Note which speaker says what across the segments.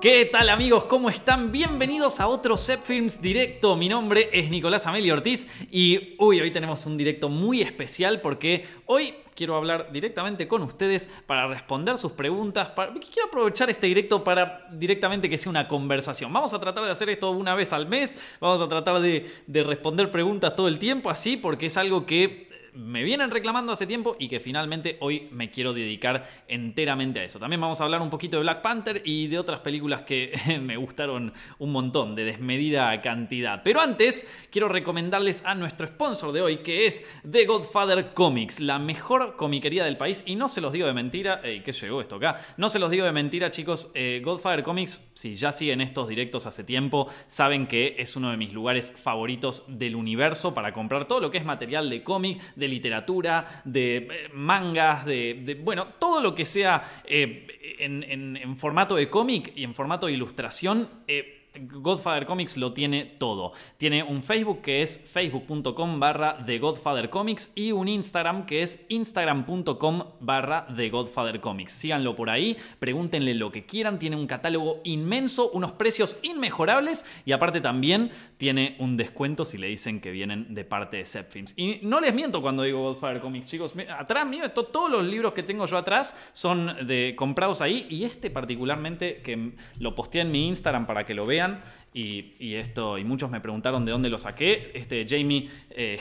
Speaker 1: ¿Qué tal amigos? ¿Cómo están? Bienvenidos a otro Set Films directo. Mi nombre es Nicolás Amelio Ortiz y hoy tenemos un directo muy especial porque hoy quiero hablar directamente con ustedes para responder sus preguntas. Quiero aprovechar este directo para directamente que sea una conversación. Vamos a tratar de hacer esto una vez al mes. Vamos a tratar de responder preguntas todo el tiempo así porque es algo que me vienen reclamando hace tiempo y que finalmente hoy me quiero dedicar enteramente a eso. También vamos a hablar un poquito de Black Panther y de otras películas que me gustaron un montón, de desmedida cantidad. Pero antes, quiero recomendarles a nuestro sponsor de hoy, que es The Godfather Comics, la mejor comiquería del país. Y no se los digo de mentira, ¿qué llegó esto acá? No se los digo de mentira, chicos. Eh, Godfather Comics, si ya siguen estos directos hace tiempo, saben que es uno de mis lugares favoritos del universo para comprar todo lo que es material de cómic, de literatura, de eh, mangas, de, bueno, todo lo que sea eh, en, formato de cómic y en formato de ilustración. Eh, Godfather Comics lo tiene todo. Tiene un Facebook que es facebook.com barra The Godfather Comics y un Instagram que es instagram.com barra The Godfather Comics. Síganlo por ahí, pregúntenle lo que quieran. Tiene un catálogo inmenso, unos precios inmejorables y aparte también tiene un descuento si le dicen que vienen de parte de Films. Y no les miento cuando digo Godfather Comics, chicos. Atrás mío, todos los libros que tengo yo atrás son de comprados ahí y este particularmente que lo posteé en mi Instagram para que lo vean y, esto, y muchos me preguntaron de dónde lo saqué. Este Jamie eh,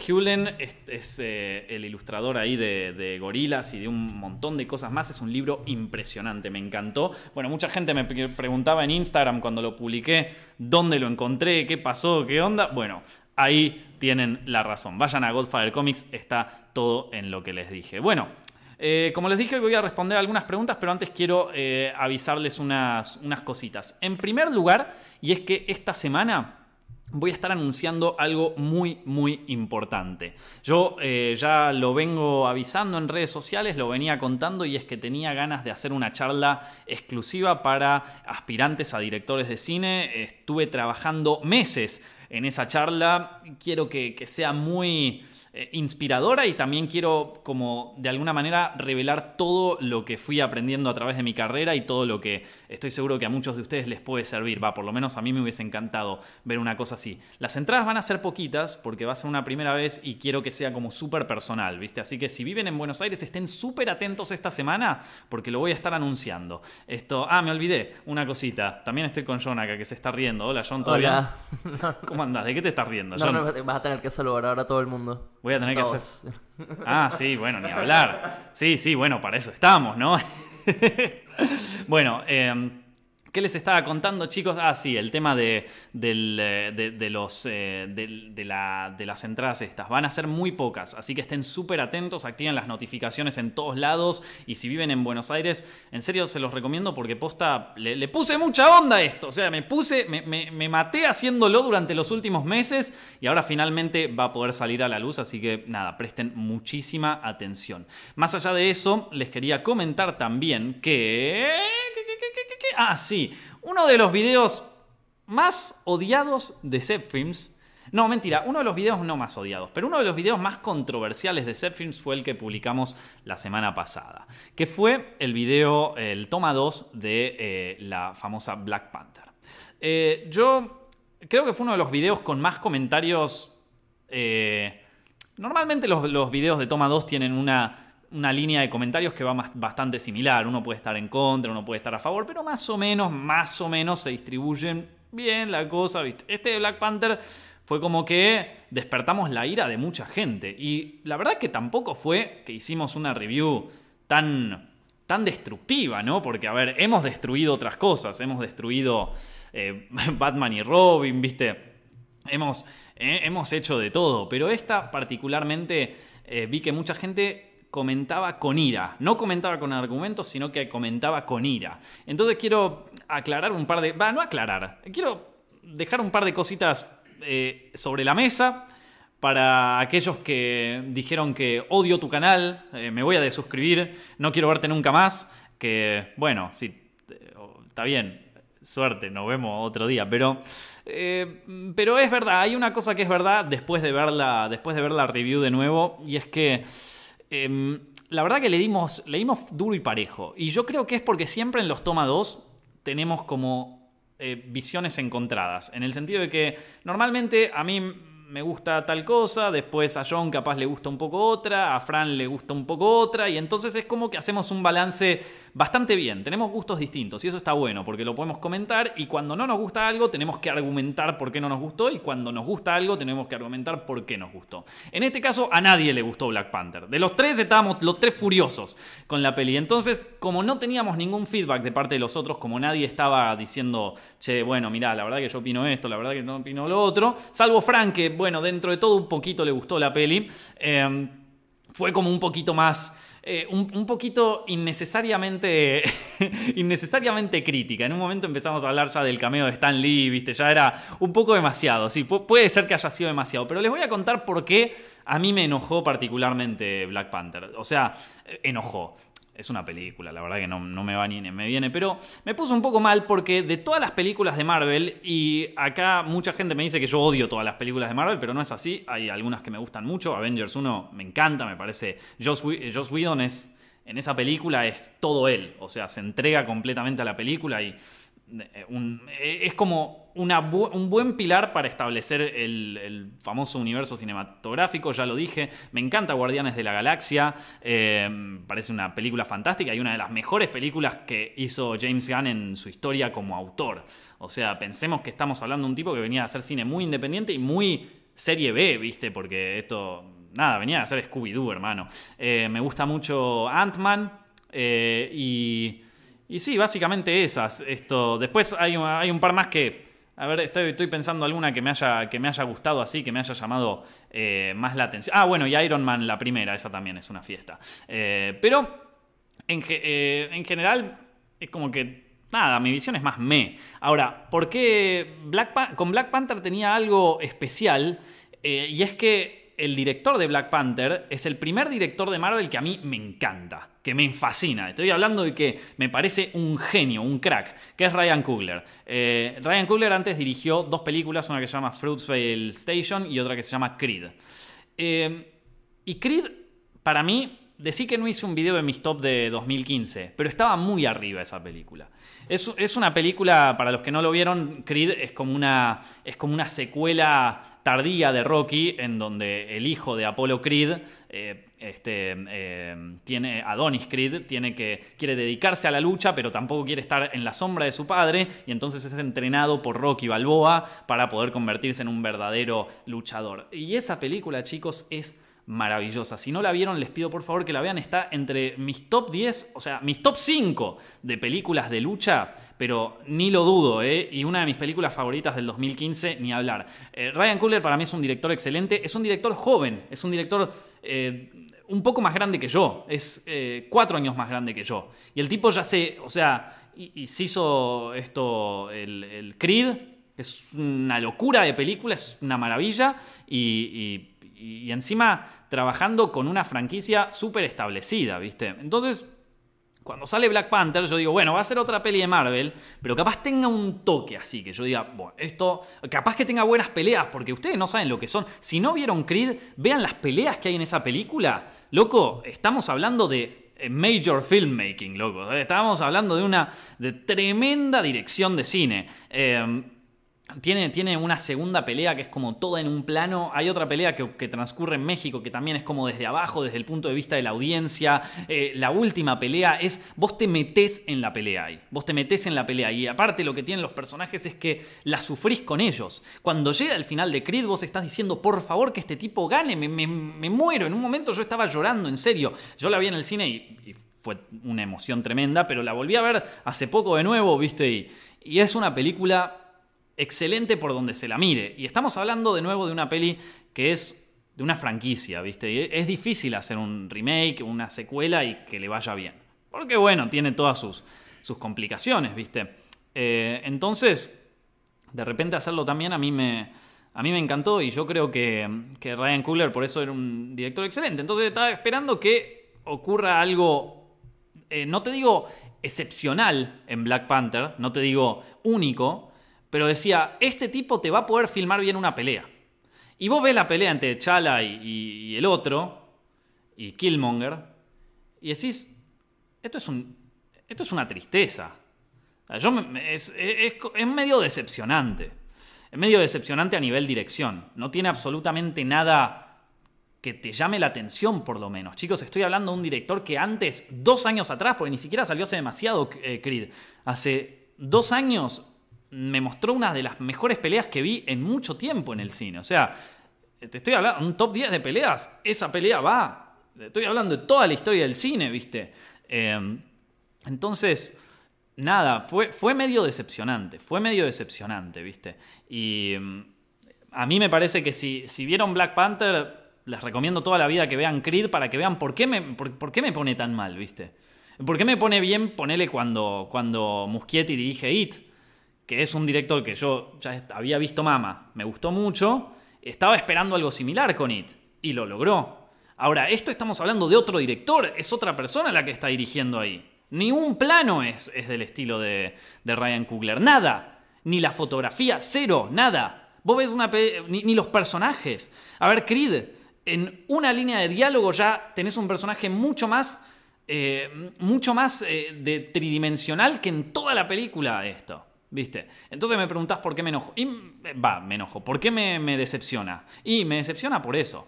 Speaker 1: es, eh, el ilustrador ahí de, de, Gorilas y de un montón de cosas más. Es un libro impresionante, me encantó. Bueno, mucha gente me preguntaba en Instagram cuando lo publiqué dónde lo encontré, qué pasó, qué onda. Bueno, ahí tienen la razón. Vayan a Godfather Comics, está todo en lo que les dije. Bueno. Eh, como les dije, hoy voy a responder algunas preguntas, pero antes quiero eh, avisarles unas, unas cositas. En primer lugar, y es que esta semana voy a estar anunciando algo muy, muy importante. Yo eh, ya lo vengo avisando en redes sociales, lo venía contando y es que tenía ganas de hacer una charla exclusiva para aspirantes a directores de cine. Estuve trabajando meses en esa charla. Quiero que, que sea muy eh, inspiradora y también quiero como de alguna manera revelar todo lo que fui aprendiendo a través de mi carrera y todo lo que estoy seguro que a muchos de ustedes les puede servir. Va, por lo menos a mí me hubiese encantado ver una cosa así. Las entradas van a ser poquitas porque va a ser una primera vez y quiero que sea como súper personal, ¿viste? Así que si viven en Buenos Aires estén súper atentos esta semana porque lo voy a estar anunciando. Esto, ah, me olvidé, una cosita. También estoy con John acá que se está riendo. Hola, John, ¿todo
Speaker 2: Hola.
Speaker 1: ¿Cómo andás? ¿De qué te estás riendo?
Speaker 2: No, no, vas a tener que saludar ahora a todo el mundo.
Speaker 1: Voy a tener que hacer. Ah, sí, bueno, ni hablar. Sí, sí, bueno, para eso estamos, ¿no? bueno, eh, ¿Qué les estaba contando, chicos? Ah, sí, el tema de, eh, los, eh, de, las entradas estas. Van a ser muy pocas, así que estén súper atentos, activen las notificaciones en todos lados. Y si viven en Buenos Aires, en serio se los recomiendo porque posta, le, puse mucha onda a esto. O sea, me puse, me, maté haciéndolo durante los últimos meses y ahora finalmente va a poder salir a la luz. Así que nada, presten muchísima atención. Más allá de eso, les quería comentar también que... Ah, sí. Uno de los videos más odiados de Films. No, mentira, uno de los videos no más odiados, pero uno de los videos más controversiales de Films fue el que publicamos la semana pasada, que fue el video, el toma 2 de eh, la famosa Black Panther. Eh, yo creo que fue uno de los videos con más comentarios... Eh, normalmente los, los videos de toma 2 tienen una una línea de comentarios que va bastante similar. Uno puede estar en contra, uno puede estar a favor, pero más o menos, más o menos se distribuyen bien la cosa. Este de Black Panther fue como que despertamos la ira de mucha gente. Y la verdad que tampoco fue que hicimos una review tan, tan destructiva, ¿no? Porque, a ver, hemos destruido otras cosas. Hemos destruido eh, Batman y Robin, ¿viste? Hemos, eh, hemos hecho de todo. Pero esta particularmente eh, vi que mucha gente comentaba con ira. No comentaba con argumentos, sino que comentaba con ira. Entonces quiero aclarar un par de... Va, no aclarar. Quiero dejar un par de cositas eh, sobre la mesa para aquellos que dijeron que odio tu canal, eh, me voy a desuscribir, no quiero verte nunca más, que bueno, sí, está bien, suerte, nos vemos otro día, pero, eh, pero es verdad, hay una cosa que es verdad después de, verla, después de ver la review de nuevo, y es que Em, la verdad que le dimos, le dimos duro y parejo. Y yo creo que es porque siempre en los toma 2 tenemos como eh, visiones encontradas, en el sentido de que normalmente a mí me gusta tal cosa, después a John capaz le gusta un poco otra, a Fran le gusta un poco otra, y entonces es como que hacemos un balance bastante bien. Tenemos gustos distintos y eso está bueno porque lo podemos comentar y cuando no nos gusta algo tenemos que argumentar por qué no nos gustó y cuando nos gusta algo tenemos que argumentar por qué nos gustó. En este caso a nadie le gustó Black Panther. De los tres estábamos los tres furiosos con la peli. Entonces, como no teníamos ningún feedback de parte de los otros, como nadie estaba diciendo, che, bueno, mirá, la verdad que yo opino esto, la verdad que no opino lo otro, salvo Frank que bueno, dentro de todo un poquito le gustó la peli. Em, fue como un poquito más... Eh, un, poquito innecesariamente, innecesariamente crítica. En un momento empezamos a hablar ya del cameo de Stan Lee, ¿viste? Ya era un poco demasiado. Sí, puede ser que haya sido demasiado. Pero les voy a contar por qué a mí me enojó particularmente Black Panther. O sea, enojó es una película, la verdad que no, me va ni me viene, pero me puso un poco mal porque de todas las películas de Marvel, y acá mucha gente me dice que yo odio todas las películas de Marvel, pero no es así, hay algunas que me gustan mucho, Avengers 1 me encanta, me parece, Joss, Whedon es, en esa película es todo él, o sea, se entrega completamente a la película y eh, eh, es como un buen pilar para establecer el, famoso universo cinematográfico, ya lo dije. Me encanta Guardianes de la Galaxia, eh, parece una película fantástica y una de las mejores películas que hizo James Gunn en su historia como autor. O sea, pensemos que estamos hablando de un tipo que venía a hacer cine muy independiente y muy serie B, ¿viste? Porque esto, nada, venía a hacer Scooby-Doo, hermano. me gusta mucho Ant-Man y... Y sí, básicamente esas. Esto. Después hay, hay un par más que. A ver, estoy, estoy, pensando alguna que me haya, que me haya gustado así, que me haya llamado eh, más la atención. Ah, bueno, y Iron Man, la primera, esa también es una fiesta. Eh, pero en, eh, en, general, es como que. Nada, mi visión es más me. Ahora, ¿por qué Black con Black Panther tenía algo especial? y es que el director de Black Panther es el primer director de Marvel que a mí me encanta, que me fascina. Estoy hablando de que me parece un genio, un crack, que es Ryan Coogler. Eh, Ryan Coogler antes dirigió dos películas, una que se llama Fruitvale Station y otra que se llama Creed. Eh, y Creed, para mí, decí que no hice un video de mis top de 2015, pero estaba muy arriba esa película. Es, una película, para los que no lo vieron, Creed es como una, es como una secuela tardía de Rocky, en donde el hijo de Apollo Creed, eh, este, eh, tiene, Adonis Creed, tiene que, quiere dedicarse a la lucha, pero tampoco quiere estar en la sombra de su padre, y entonces es entrenado por Rocky Balboa para poder convertirse en un verdadero luchador. Y esa película, chicos, es maravillosa. Si no la vieron, les pido por favor que la vean. Está entre mis top 10, o sea, mis top 5 de películas de lucha, pero ni lo dudo, ¿eh? Y una de mis películas favoritas del 2015, ni hablar. Eh, Ryan Coogler para mí es un director excelente, es un director joven, es un director... Eh, un poco más grande que yo, es eh, cuatro años más grande que yo. Y el tipo ya se, o sea, y, se hizo esto, el, Creed, es una locura de película, es una maravilla, y y, encima trabajando con una franquicia súper establecida, ¿viste? Entonces, cuando sale Black Panther, yo digo, bueno, va a ser otra peli de Marvel, pero capaz tenga un toque así, que yo diga, bueno, esto, capaz que tenga buenas peleas, porque ustedes no saben lo que son. Si no vieron Creed, vean las peleas que hay en esa película. Loco, estamos hablando de eh, major filmmaking, loco. Estábamos hablando de una de tremenda dirección de cine. Eh, tiene, tiene, una segunda pelea que es como toda en un plano. Hay otra pelea que, transcurre en México que también es como desde abajo, desde el punto de vista de la audiencia. Eh, la última pelea es, vos te metés en la pelea ahí. Vos te metés en la pelea. Y aparte lo que tienen los personajes es que la sufrís con ellos. Cuando llega el final de Creed vos estás diciendo, por favor que este tipo gane, me, muero. En un momento yo estaba llorando, en serio. Yo la vi en el cine y, fue una emoción tremenda, pero la volví a ver hace poco de nuevo, viste. Y, y es una película excelente por donde se la mire. Y estamos hablando de nuevo de una peli que es de una franquicia, ¿viste? es difícil hacer un remake, una secuela y que le vaya bien. Porque bueno, tiene todas sus, sus complicaciones, ¿viste? Eh, entonces, de repente hacerlo también a mí me, a mí me encantó y yo creo que, que Ryan Coogler por eso era un director excelente. Entonces estaba esperando que ocurra algo, eh, no te digo excepcional en Black Panther, no te digo único, pero decía, este tipo te va a poder filmar bien una pelea. Y vos ves la pelea entre Chala y, el otro, y Killmonger, y decís, esto es, un, esto es una tristeza. Yo es, es- es medio decepcionante. Es medio decepcionante a nivel dirección. No tiene absolutamente nada que te llame la atención, por lo menos. Chicos, estoy hablando de un director que antes, dos años atrás, porque ni siquiera salió hace demasiado eh, Creed, hace dos años me mostró una de las mejores peleas que vi en mucho tiempo en el cine. O sea, te estoy hablando, un top 10 de peleas, esa pelea va. Estoy hablando de toda la historia del cine, ¿viste? Eh, entonces, nada, fue, fue medio decepcionante, fue medio decepcionante, ¿viste? Y mm, a mí me parece que si, si vieron Black Panther, les recomiendo toda la vida que vean Creed para que vean por qué me, por qué me pone tan mal, ¿viste? ¿Por qué me pone bien ponerle cuando, cuando Muschietti dirige It? Que es un director que yo ya había visto Mama, me gustó mucho, estaba esperando algo similar con It y lo logró. Ahora, esto estamos hablando de otro director, es otra persona la que está dirigiendo ahí. Ni un plano es, es del estilo de, Ryan Coogler, nada. Ni la fotografía, cero, nada. Vos ves una ni, ni los personajes. A ver, Creed, en una línea de diálogo ya tenés un personaje mucho más, eh, mucho más eh, tridimensional que en toda la película esto. ¿Viste? Entonces me preguntás por qué me enojo. Y eh, va, me enojo. ¿Por qué me, me decepciona? Y me decepciona por eso.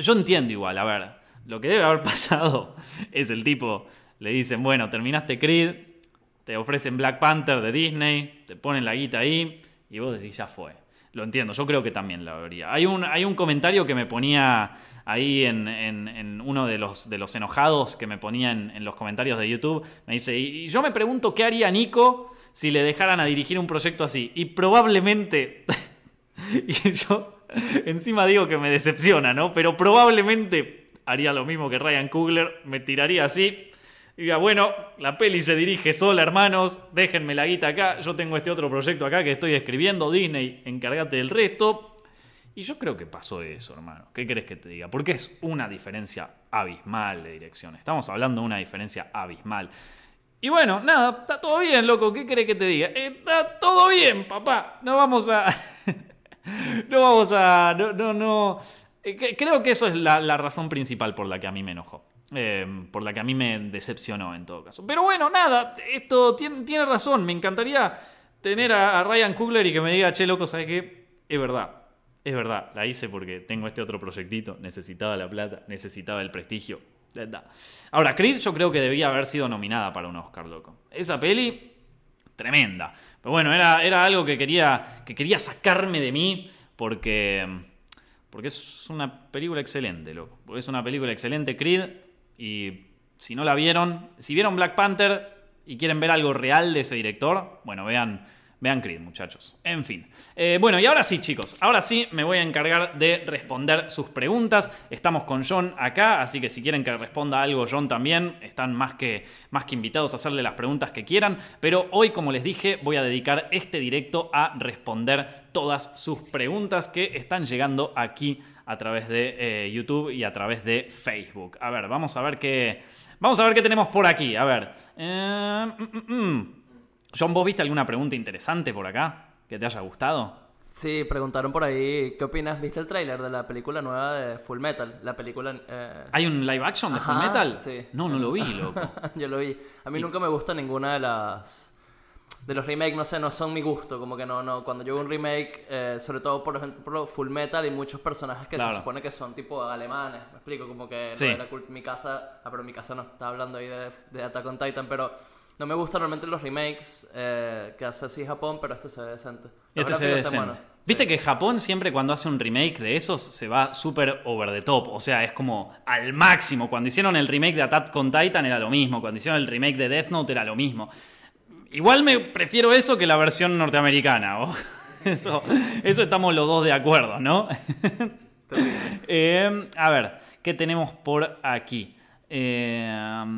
Speaker 1: Yo entiendo igual, a ver. Lo que debe haber pasado es el tipo. Le dicen, bueno, terminaste Creed. Te ofrecen Black Panther de Disney. Te ponen la guita ahí. Y vos decís, ya fue. Lo entiendo, yo creo que también la vería. Hay un, hay un comentario que me ponía ahí en, en- uno de los, de los enojados que me ponía en, en los comentarios de YouTube. Me dice, y y yo me pregunto qué haría Nico si le dejaran a dirigir un proyecto así. Y probablemente, y yo encima digo que me decepciona, ¿no? Pero probablemente haría lo mismo que Ryan Coogler, me tiraría así. Diga, bueno, la peli se dirige sola, hermanos, déjenme la guita acá, yo tengo este otro proyecto acá que estoy escribiendo, Disney, encárgate del resto. Y yo creo que pasó eso, hermano. ¿Qué crees que te diga? Porque es una diferencia abismal de dirección. Estamos hablando de una diferencia abismal. Y bueno, nada, está todo bien, loco. ¿Qué crees que te diga? Está todo bien, papá. No vamos a. no vamos a. No, no, no. Eh, Creo que eso es la, razón principal por la que a mí me enojó. Eh, por la que a mí me decepcionó en todo caso. Pero bueno, nada, esto tiene, tiene razón. Me encantaría tener a, a Ryan Coogler y que me diga, che, loco, ¿sabes qué? Es verdad. Es verdad, la hice porque tengo este otro proyectito, necesitaba la plata, necesitaba el prestigio. Ahora, Creed yo creo que debía haber sido nominada para un Oscar, loco. Esa peli, tremenda. Pero bueno, era, era algo que quería, que quería sacarme de mí porque, porque es una película excelente, loco. Es una película excelente, Creed. Y si no la vieron, si vieron Black Panther y quieren ver algo real de ese director, bueno, vean, vean Creed, muchachos. En fin. Eh, bueno, y ahora sí, chicos. Ahora sí me voy a encargar de responder sus preguntas. Estamos con John acá, así que si quieren que responda algo John también, están más que, más que invitados a hacerle las preguntas que quieran. Pero hoy, como les dije, voy a dedicar este directo a responder todas sus preguntas que están llegando aquí a través de eh, YouTube y a través de Facebook. A ver, vamos a ver qué. Vamos a ver qué tenemos por aquí. A ver. Eh, mm, mm, mm. John, ¿vos viste alguna pregunta interesante por acá? ¿Que te haya gustado?
Speaker 2: Sí, preguntaron por ahí, ¿qué opinas? ¿Viste el tráiler de la película nueva de Full Metal? La película... eh,
Speaker 1: ¿Hay un live action de Full Metal?
Speaker 2: sí.
Speaker 1: No, no lo vi, loco.
Speaker 2: Yo lo vi. A mí nunca me gusta ninguna de las... De los remakes, no sé, no son mi gusto. Como que no, no. Cuando yo veo un remake, eh, sobre todo por ejemplo Full Metal y muchos personajes que
Speaker 1: Claro.
Speaker 2: se supone que son tipo alemanes. Me explico, como que
Speaker 1: Sí.
Speaker 2: la cult- mi casa. Ah, pero mi casa no. Estaba hablando ahí de, de Attack on Titan, pero no me gustan realmente los remakes eh, que hace así Japón, pero este se ve decente. Los
Speaker 1: Este se ve decente. Viste
Speaker 2: Sí.
Speaker 1: que Japón siempre cuando hace un remake de esos se va súper over the top. O sea, es como al máximo. Cuando hicieron el remake de Attack on Titan era lo mismo. Cuando hicieron el remake de Death Note era lo mismo. Igual me prefiero eso que la versión norteamericana. eso estamos los dos de acuerdo, ¿no? Eh, a ver, ¿qué tenemos por aquí? Eh,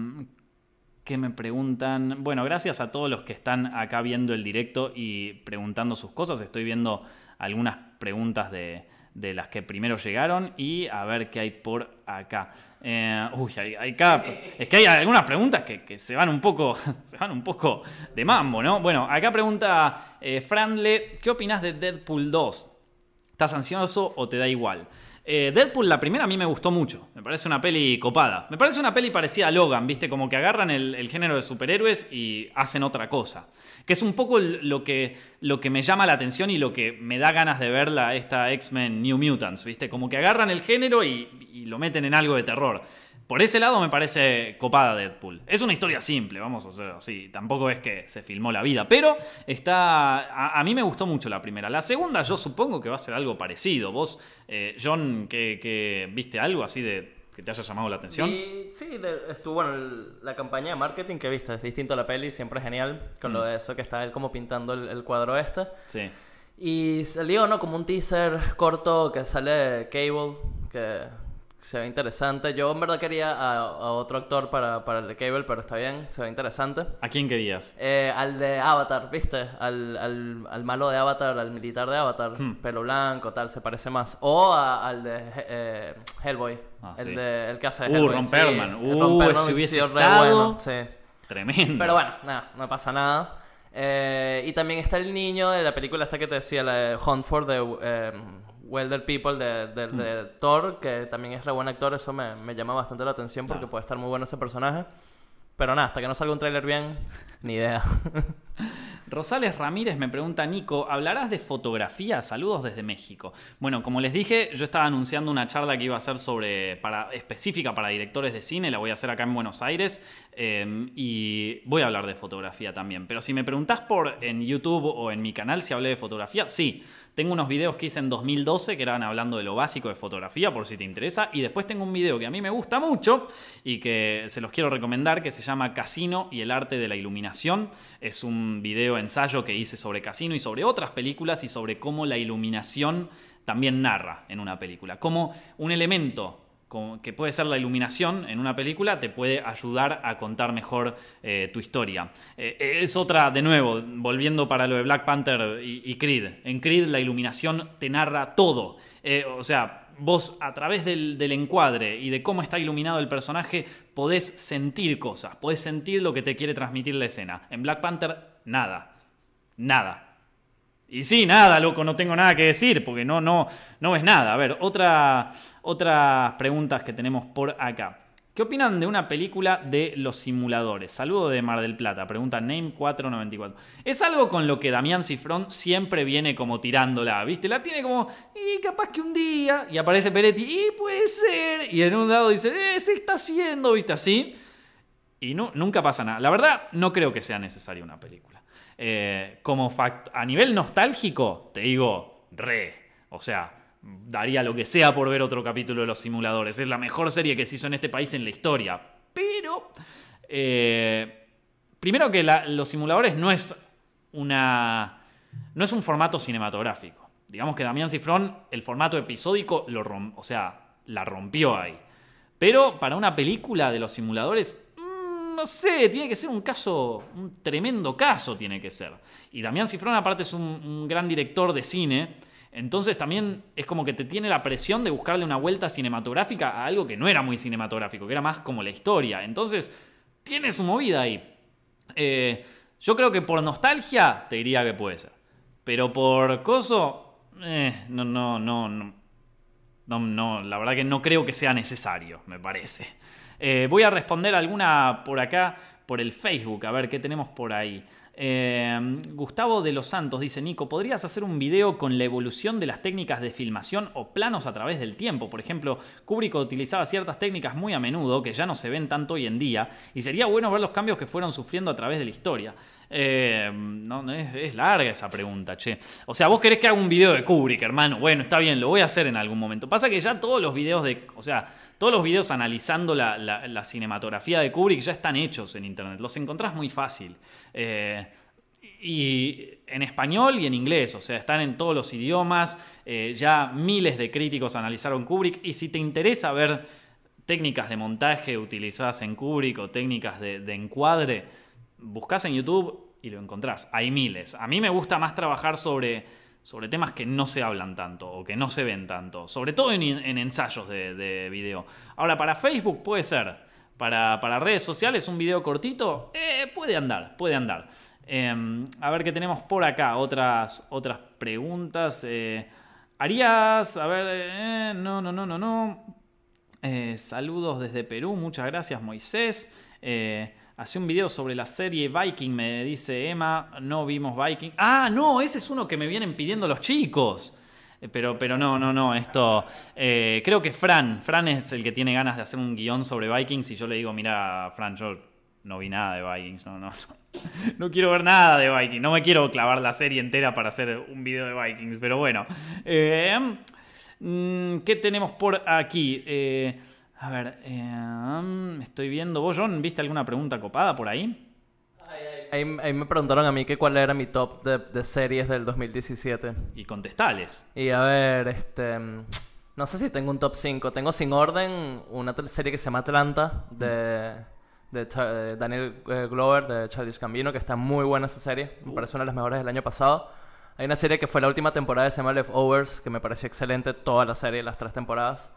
Speaker 1: ¿Qué me preguntan? Bueno, gracias a todos los que están acá viendo el directo y preguntando sus cosas. Estoy viendo algunas preguntas de, de las que primero llegaron y a ver qué hay por acá. Eh, uy, hay, hay acá- es que hay algunas preguntas que, que se van un poco, se van un poco de mambo, ¿no? Bueno, acá pregunta eh, Franle, ¿qué opinas de Deadpool 2? ¿Estás ansioso o te da igual? Eh, Deadpool, la primera, a mí me gustó mucho. Me parece una peli copada. Me parece una peli parecida a Logan, ¿viste? Como que agarran el, género de superhéroes y hacen otra cosa. Que es un poco lo que, lo que me llama la atención y lo que me da ganas de ver la, esta X-Men New Mutants, ¿viste? Como que agarran el género y lo meten en algo de terror. Por ese lado me parece copada Deadpool. Es una historia simple, vamos a hacer así. Tampoco es que se filmó la vida, pero está. A, a mí me gustó mucho la primera. La segunda, yo supongo que va a ser algo parecido. Vos, eh, John, que, que viste algo así de que te haya llamado la atención.
Speaker 2: Y sí, de- estuvo, bueno, el- la campaña de marketing que viste, es distinto a la peli, siempre es genial, con lo de eso que está él como pintando el, el cuadro este.
Speaker 1: Sí.
Speaker 2: Y salió, ¿no? Como un teaser corto que sale Cable, que se ve interesante. Yo en verdad quería a, a otro actor para, para el de Cable, pero está bien, se ve interesante.
Speaker 1: ¿A quién querías?
Speaker 2: Eh, al de Avatar, ¿viste? Al, al, al malo de Avatar, al militar de Avatar,
Speaker 1: Hmm.
Speaker 2: pelo blanco, tal, se parece más. O a- al de eh, Hellboy,
Speaker 1: Ah,
Speaker 2: el,
Speaker 1: sí.
Speaker 2: de, el que hace de
Speaker 1: Uh,
Speaker 2: Hellboy.
Speaker 1: Ron
Speaker 2: sí,
Speaker 1: Perlman.
Speaker 2: el
Speaker 1: Uh,
Speaker 2: Ron Perlman
Speaker 1: ese
Speaker 2: hubiese sido re
Speaker 1: estado.
Speaker 2: bueno, sí.
Speaker 1: Tremendo.
Speaker 2: Pero bueno, nada, no pasa nada. Eh, y también está el niño de la película esta que te decía, la de Hunt for Wilder People de, de- de Thor, que también es re buen actor, eso me, me llama bastante la atención porque
Speaker 1: Claro.
Speaker 2: puede estar muy bueno ese personaje. Pero nada, hasta que no salga un tráiler bien, ni idea.
Speaker 1: Rosales Ramírez me pregunta, Nico, ¿hablarás de fotografía? Saludos desde México. Bueno, como les dije, yo estaba anunciando una charla que iba a ser sobre, para, específica para directores de cine, la voy a hacer acá en Buenos Aires, eh, y voy a hablar de fotografía también. Pero si me preguntás por en YouTube o en mi canal si hablé de fotografía, sí. Tengo unos videos que hice en 2012 que eran hablando de lo básico de fotografía, por si te interesa. Y después tengo un video que a mí me gusta mucho y que se los quiero recomendar, que se llama Casino y el arte de la iluminación. Es un video ensayo que hice sobre Casino y sobre otras películas y sobre cómo la iluminación también narra en una película. Cómo un elemento como que puede ser la iluminación en una película, te puede ayudar a contar mejor eh, tu historia. Eh, es otra, de nuevo, volviendo para lo de Black Panther y, Creed. En Creed la iluminación te narra todo. Eh, o sea, vos a través del, del encuadre y de cómo está iluminado el personaje, podés sentir cosas, podés sentir lo que te quiere transmitir la escena. En Black Panther, nada. Nada. Y sí, nada, loco, no tengo nada que decir porque no, no, no ves nada. A ver, otra, otras preguntas que tenemos por acá. ¿Qué opinan de una película de los simuladores? Saludo de Mar del Plata, pregunta Name494. Es algo con lo que Damián Cifrón siempre viene como tirándola, ¿viste? La tiene como, y capaz que un día, y aparece Peretti, y puede ser, y en un lado dice, eh, se está haciendo, ¿viste? Así. Y no, nunca pasa nada. La verdad, no creo que sea necesaria una película. Eh, como a nivel nostálgico, te digo, re. O sea, daría lo que sea por ver otro capítulo de Los Simuladores. Es la mejor serie que se hizo en este país en la historia. Pero, eh, primero que Los Simuladores no es una... No es un formato cinematográfico. Digamos que Damián Cifrón, el formato episódico, lo o sea, la rompió ahí. Pero para una película de los simuladores, mm, no sé, tiene que ser un caso, un tremendo caso tiene que ser. Y Damián Cifrón aparte es un gran director de cine, entonces también es como que te tiene la presión de buscarle una vuelta cinematográfica a algo que no era muy cinematográfico, que era más como la historia. Entonces, tiene su movida ahí. Eh, yo creo que por nostalgia te diría que puede ser. Pero por coso, eh, no, no, no, no. No, no, la verdad que no creo que sea necesario, me parece. Eh, voy a responder alguna por acá, por el Facebook, a ver qué tenemos por ahí. Eh, Gustavo de los Santos dice, Nico, ¿podrías hacer un video con la evolución de las técnicas de filmación o planos a través del tiempo? Por ejemplo, Kubrick utilizaba ciertas técnicas muy a menudo que ya no se ven tanto hoy en día y sería bueno ver los cambios que fueron sufriendo a través de la historia. Eh, no, es, larga esa pregunta, che. O sea, vos querés que haga un video de Kubrick, hermano. Bueno, está bien, lo voy a hacer en algún momento. Pasa que ya todos los videos de... O sea, todos los videos analizando la- la cinematografía de Kubrick ya están hechos en internet. Los encontrás muy fácil. Eh, y en español y en inglés, o sea, están en todos los idiomas. eh, ya miles de críticos analizaron Kubrick. Y si te interesa ver técnicas de montaje utilizadas en Kubrick o técnicas de, de encuadre, buscas en YouTube y lo encontrás. Hay miles. A mí me gusta más trabajar sobre, sobre temas que no se hablan tanto o que no se ven tanto, sobre todo en, en ensayos de, de video. Ahora, para Facebook puede ser. Para, para redes sociales, un video cortito, eh, puede andar, puede andar. Eh, a ver qué tenemos por acá. Otras, otras preguntas. eh, Harías, a ver, eh, no, no, no, no, no. Saludos desde Perú, muchas gracias Moisés. Hace un video sobre la serie Viking, me dice Emma. No vimos Viking. Ah, no, ese es uno que me vienen pidiendo los chicos. Eh, Pero, pero no, no, no, esto... eh, creo que Fran, Fran es el que tiene ganas de hacer un guion sobre Vikings y yo le digo, mira, Fran, yo no vi nada de Vikings, no, no, no, no quiero ver nada de Vikings, no me quiero clavar la serie entera para hacer un video de Vikings, pero bueno. Eh, mm, ¿Qué tenemos por aquí? A ver, mm, estoy viendo, vos, John, ¿viste alguna pregunta copada por ahí?
Speaker 2: Ahí, ahí me preguntaron a mí que cuál era mi top de, de series del 2017.
Speaker 1: Y contestales.
Speaker 2: Y a ver, este... No sé si tengo un top 5. Tengo sin orden una serie que se llama Atlanta de, de de Daniel eh, Glover, de Childish Gambino, que está muy buena esa serie. Me parece una de las mejores del año pasado. Hay una serie que fue la última temporada, se llama Leftovers, que me pareció excelente toda la serie, las tres temporadas.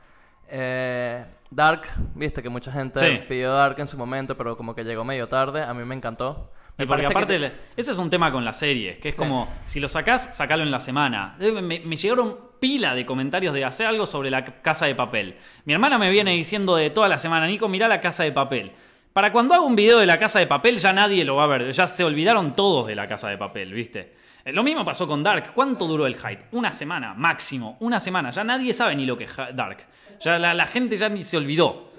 Speaker 2: Eh, Dark, viste que mucha gente
Speaker 1: Sí.
Speaker 2: pidió Dark en su momento, pero como que llegó medio tarde. A mí me encantó. Me
Speaker 1: porque aparte,
Speaker 2: te-
Speaker 1: ese es un tema con las series, que es
Speaker 2: Sí.
Speaker 1: como, si lo sacás, sacalo en la semana. Eh, Me, me llegaron pila de comentarios de hacer algo sobre la casa de papel. Mi hermana me viene diciendo de toda la semana, Nico, mirá la casa de papel. Para cuando haga un video de la casa de papel, ya nadie lo va a ver. Ya se olvidaron todos de la casa de papel, ¿viste? Eh, Lo mismo pasó con Dark. ¿Cuánto duró el hype? Una semana, máximo. Una semana. Ya nadie sabe ni lo que es Dark. Ya la, la gente ya ni se olvidó.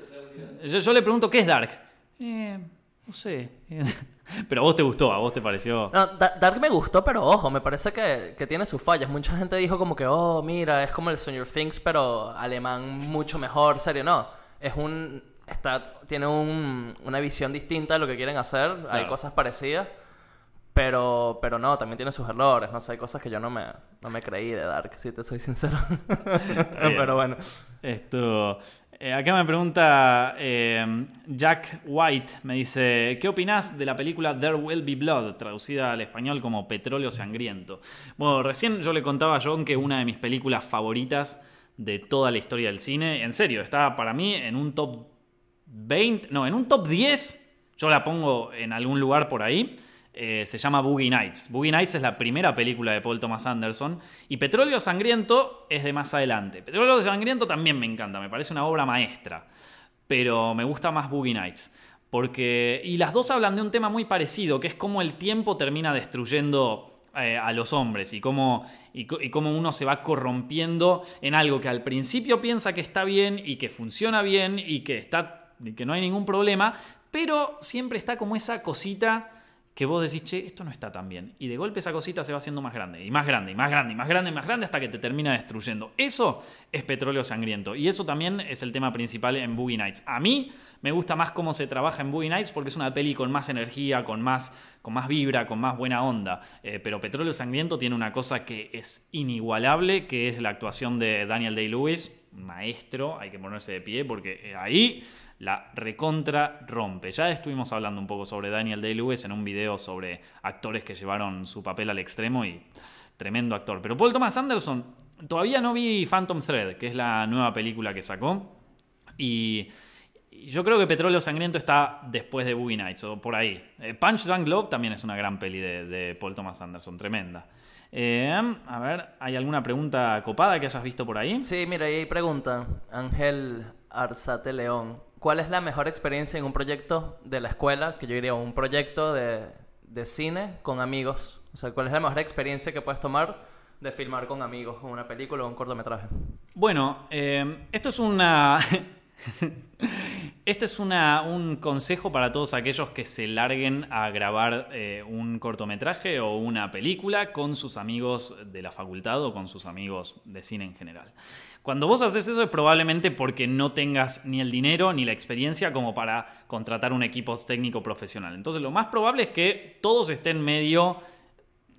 Speaker 1: Yo, yo le pregunto, ¿qué es Dark? Eh, no sé. Pero a vos te gustó, a vos te pareció...
Speaker 2: No, Da- Dark me gustó, pero ojo, me parece que, que tiene sus fallas. Mucha gente dijo como que, oh, mira, es como el Stranger Things, pero alemán mucho mejor, serio. No, es un... Está, tiene un- una visión distinta de lo que quieren hacer. Hay
Speaker 1: Claro.
Speaker 2: cosas parecidas. Pero, pero no, también tiene sus errores. No sé, hay cosas que yo no me, no me creí de Dark, si te soy sincero. pero bueno.
Speaker 1: Esto, eh, acá me pregunta eh, Jack White, me dice, ¿qué opinás de la película There Will Be Blood, traducida al español como Petróleo Sangriento? Bueno, recién yo le contaba a John que una de mis películas favoritas de toda la historia del cine, en serio, está para mí en un top 20, no, en un top 10, yo la pongo en algún lugar por ahí. Eh, se llama Boogie Nights. Boogie Nights es la primera película de Paul Thomas Anderson. Y Petróleo Sangriento es de más adelante. Petróleo Sangriento también me encanta, me parece una obra maestra. Pero me gusta más Boogie Nights. Porque. Y las dos hablan de un tema muy parecido, que es cómo el tiempo termina destruyendo eh, a los hombres y cómo, y, cómo uno se va corrompiendo en algo que al principio piensa que está bien y que funciona bien y que, está, y que no hay ningún problema, pero siempre está como esa cosita que vos decís, che, esto no está tan bien. Y de golpe esa cosita se va haciendo más grande, y más grande, y más grande, y más grande, y más grande, hasta que te termina destruyendo. Eso es petróleo sangriento. Y eso también es el tema principal en Boogie Nights. A mí me gusta más cómo se trabaja en Boogie Nights porque es una peli con más energía, con más, con más vibra, con más buena onda. Eh, pero Petróleo Sangriento tiene una cosa que es inigualable, que es la actuación de Daniel Day-Lewis, maestro, hay que ponerse de pie porque eh, ahí la recontra rompe. Ya estuvimos hablando un poco sobre Daniel Day-Lewis en un video sobre actores que llevaron su papel al extremo y tremendo actor. Pero Paul Thomas Anderson, todavía no vi Phantom Thread, que es la nueva película que sacó. Y, yo creo que Petróleo Sangriento está después de Boogie Nights o por ahí. Eh, Punch Drunk Love también es una gran peli de, Paul Thomas Anderson, tremenda. Eh, a ver, ¿hay alguna pregunta copada que hayas visto por ahí?
Speaker 2: Sí, mira, ahí pregunta Ángel Arzate León. ¿Cuál es la mejor experiencia en un proyecto de la escuela? Que yo diría un proyecto de, de cine con amigos. O sea, ¿cuál es la mejor experiencia que puedes tomar de filmar con amigos, una película o un cortometraje?
Speaker 1: Bueno, eh, esto es una. Este es una- un consejo para todos aquellos que se larguen a grabar eh, un cortometraje o una película con sus amigos de la facultad o con sus amigos de cine en general. Cuando vos haces eso es probablemente porque no tengas ni el dinero ni la experiencia como para contratar un equipo técnico profesional. Entonces lo más probable es que todos estén medio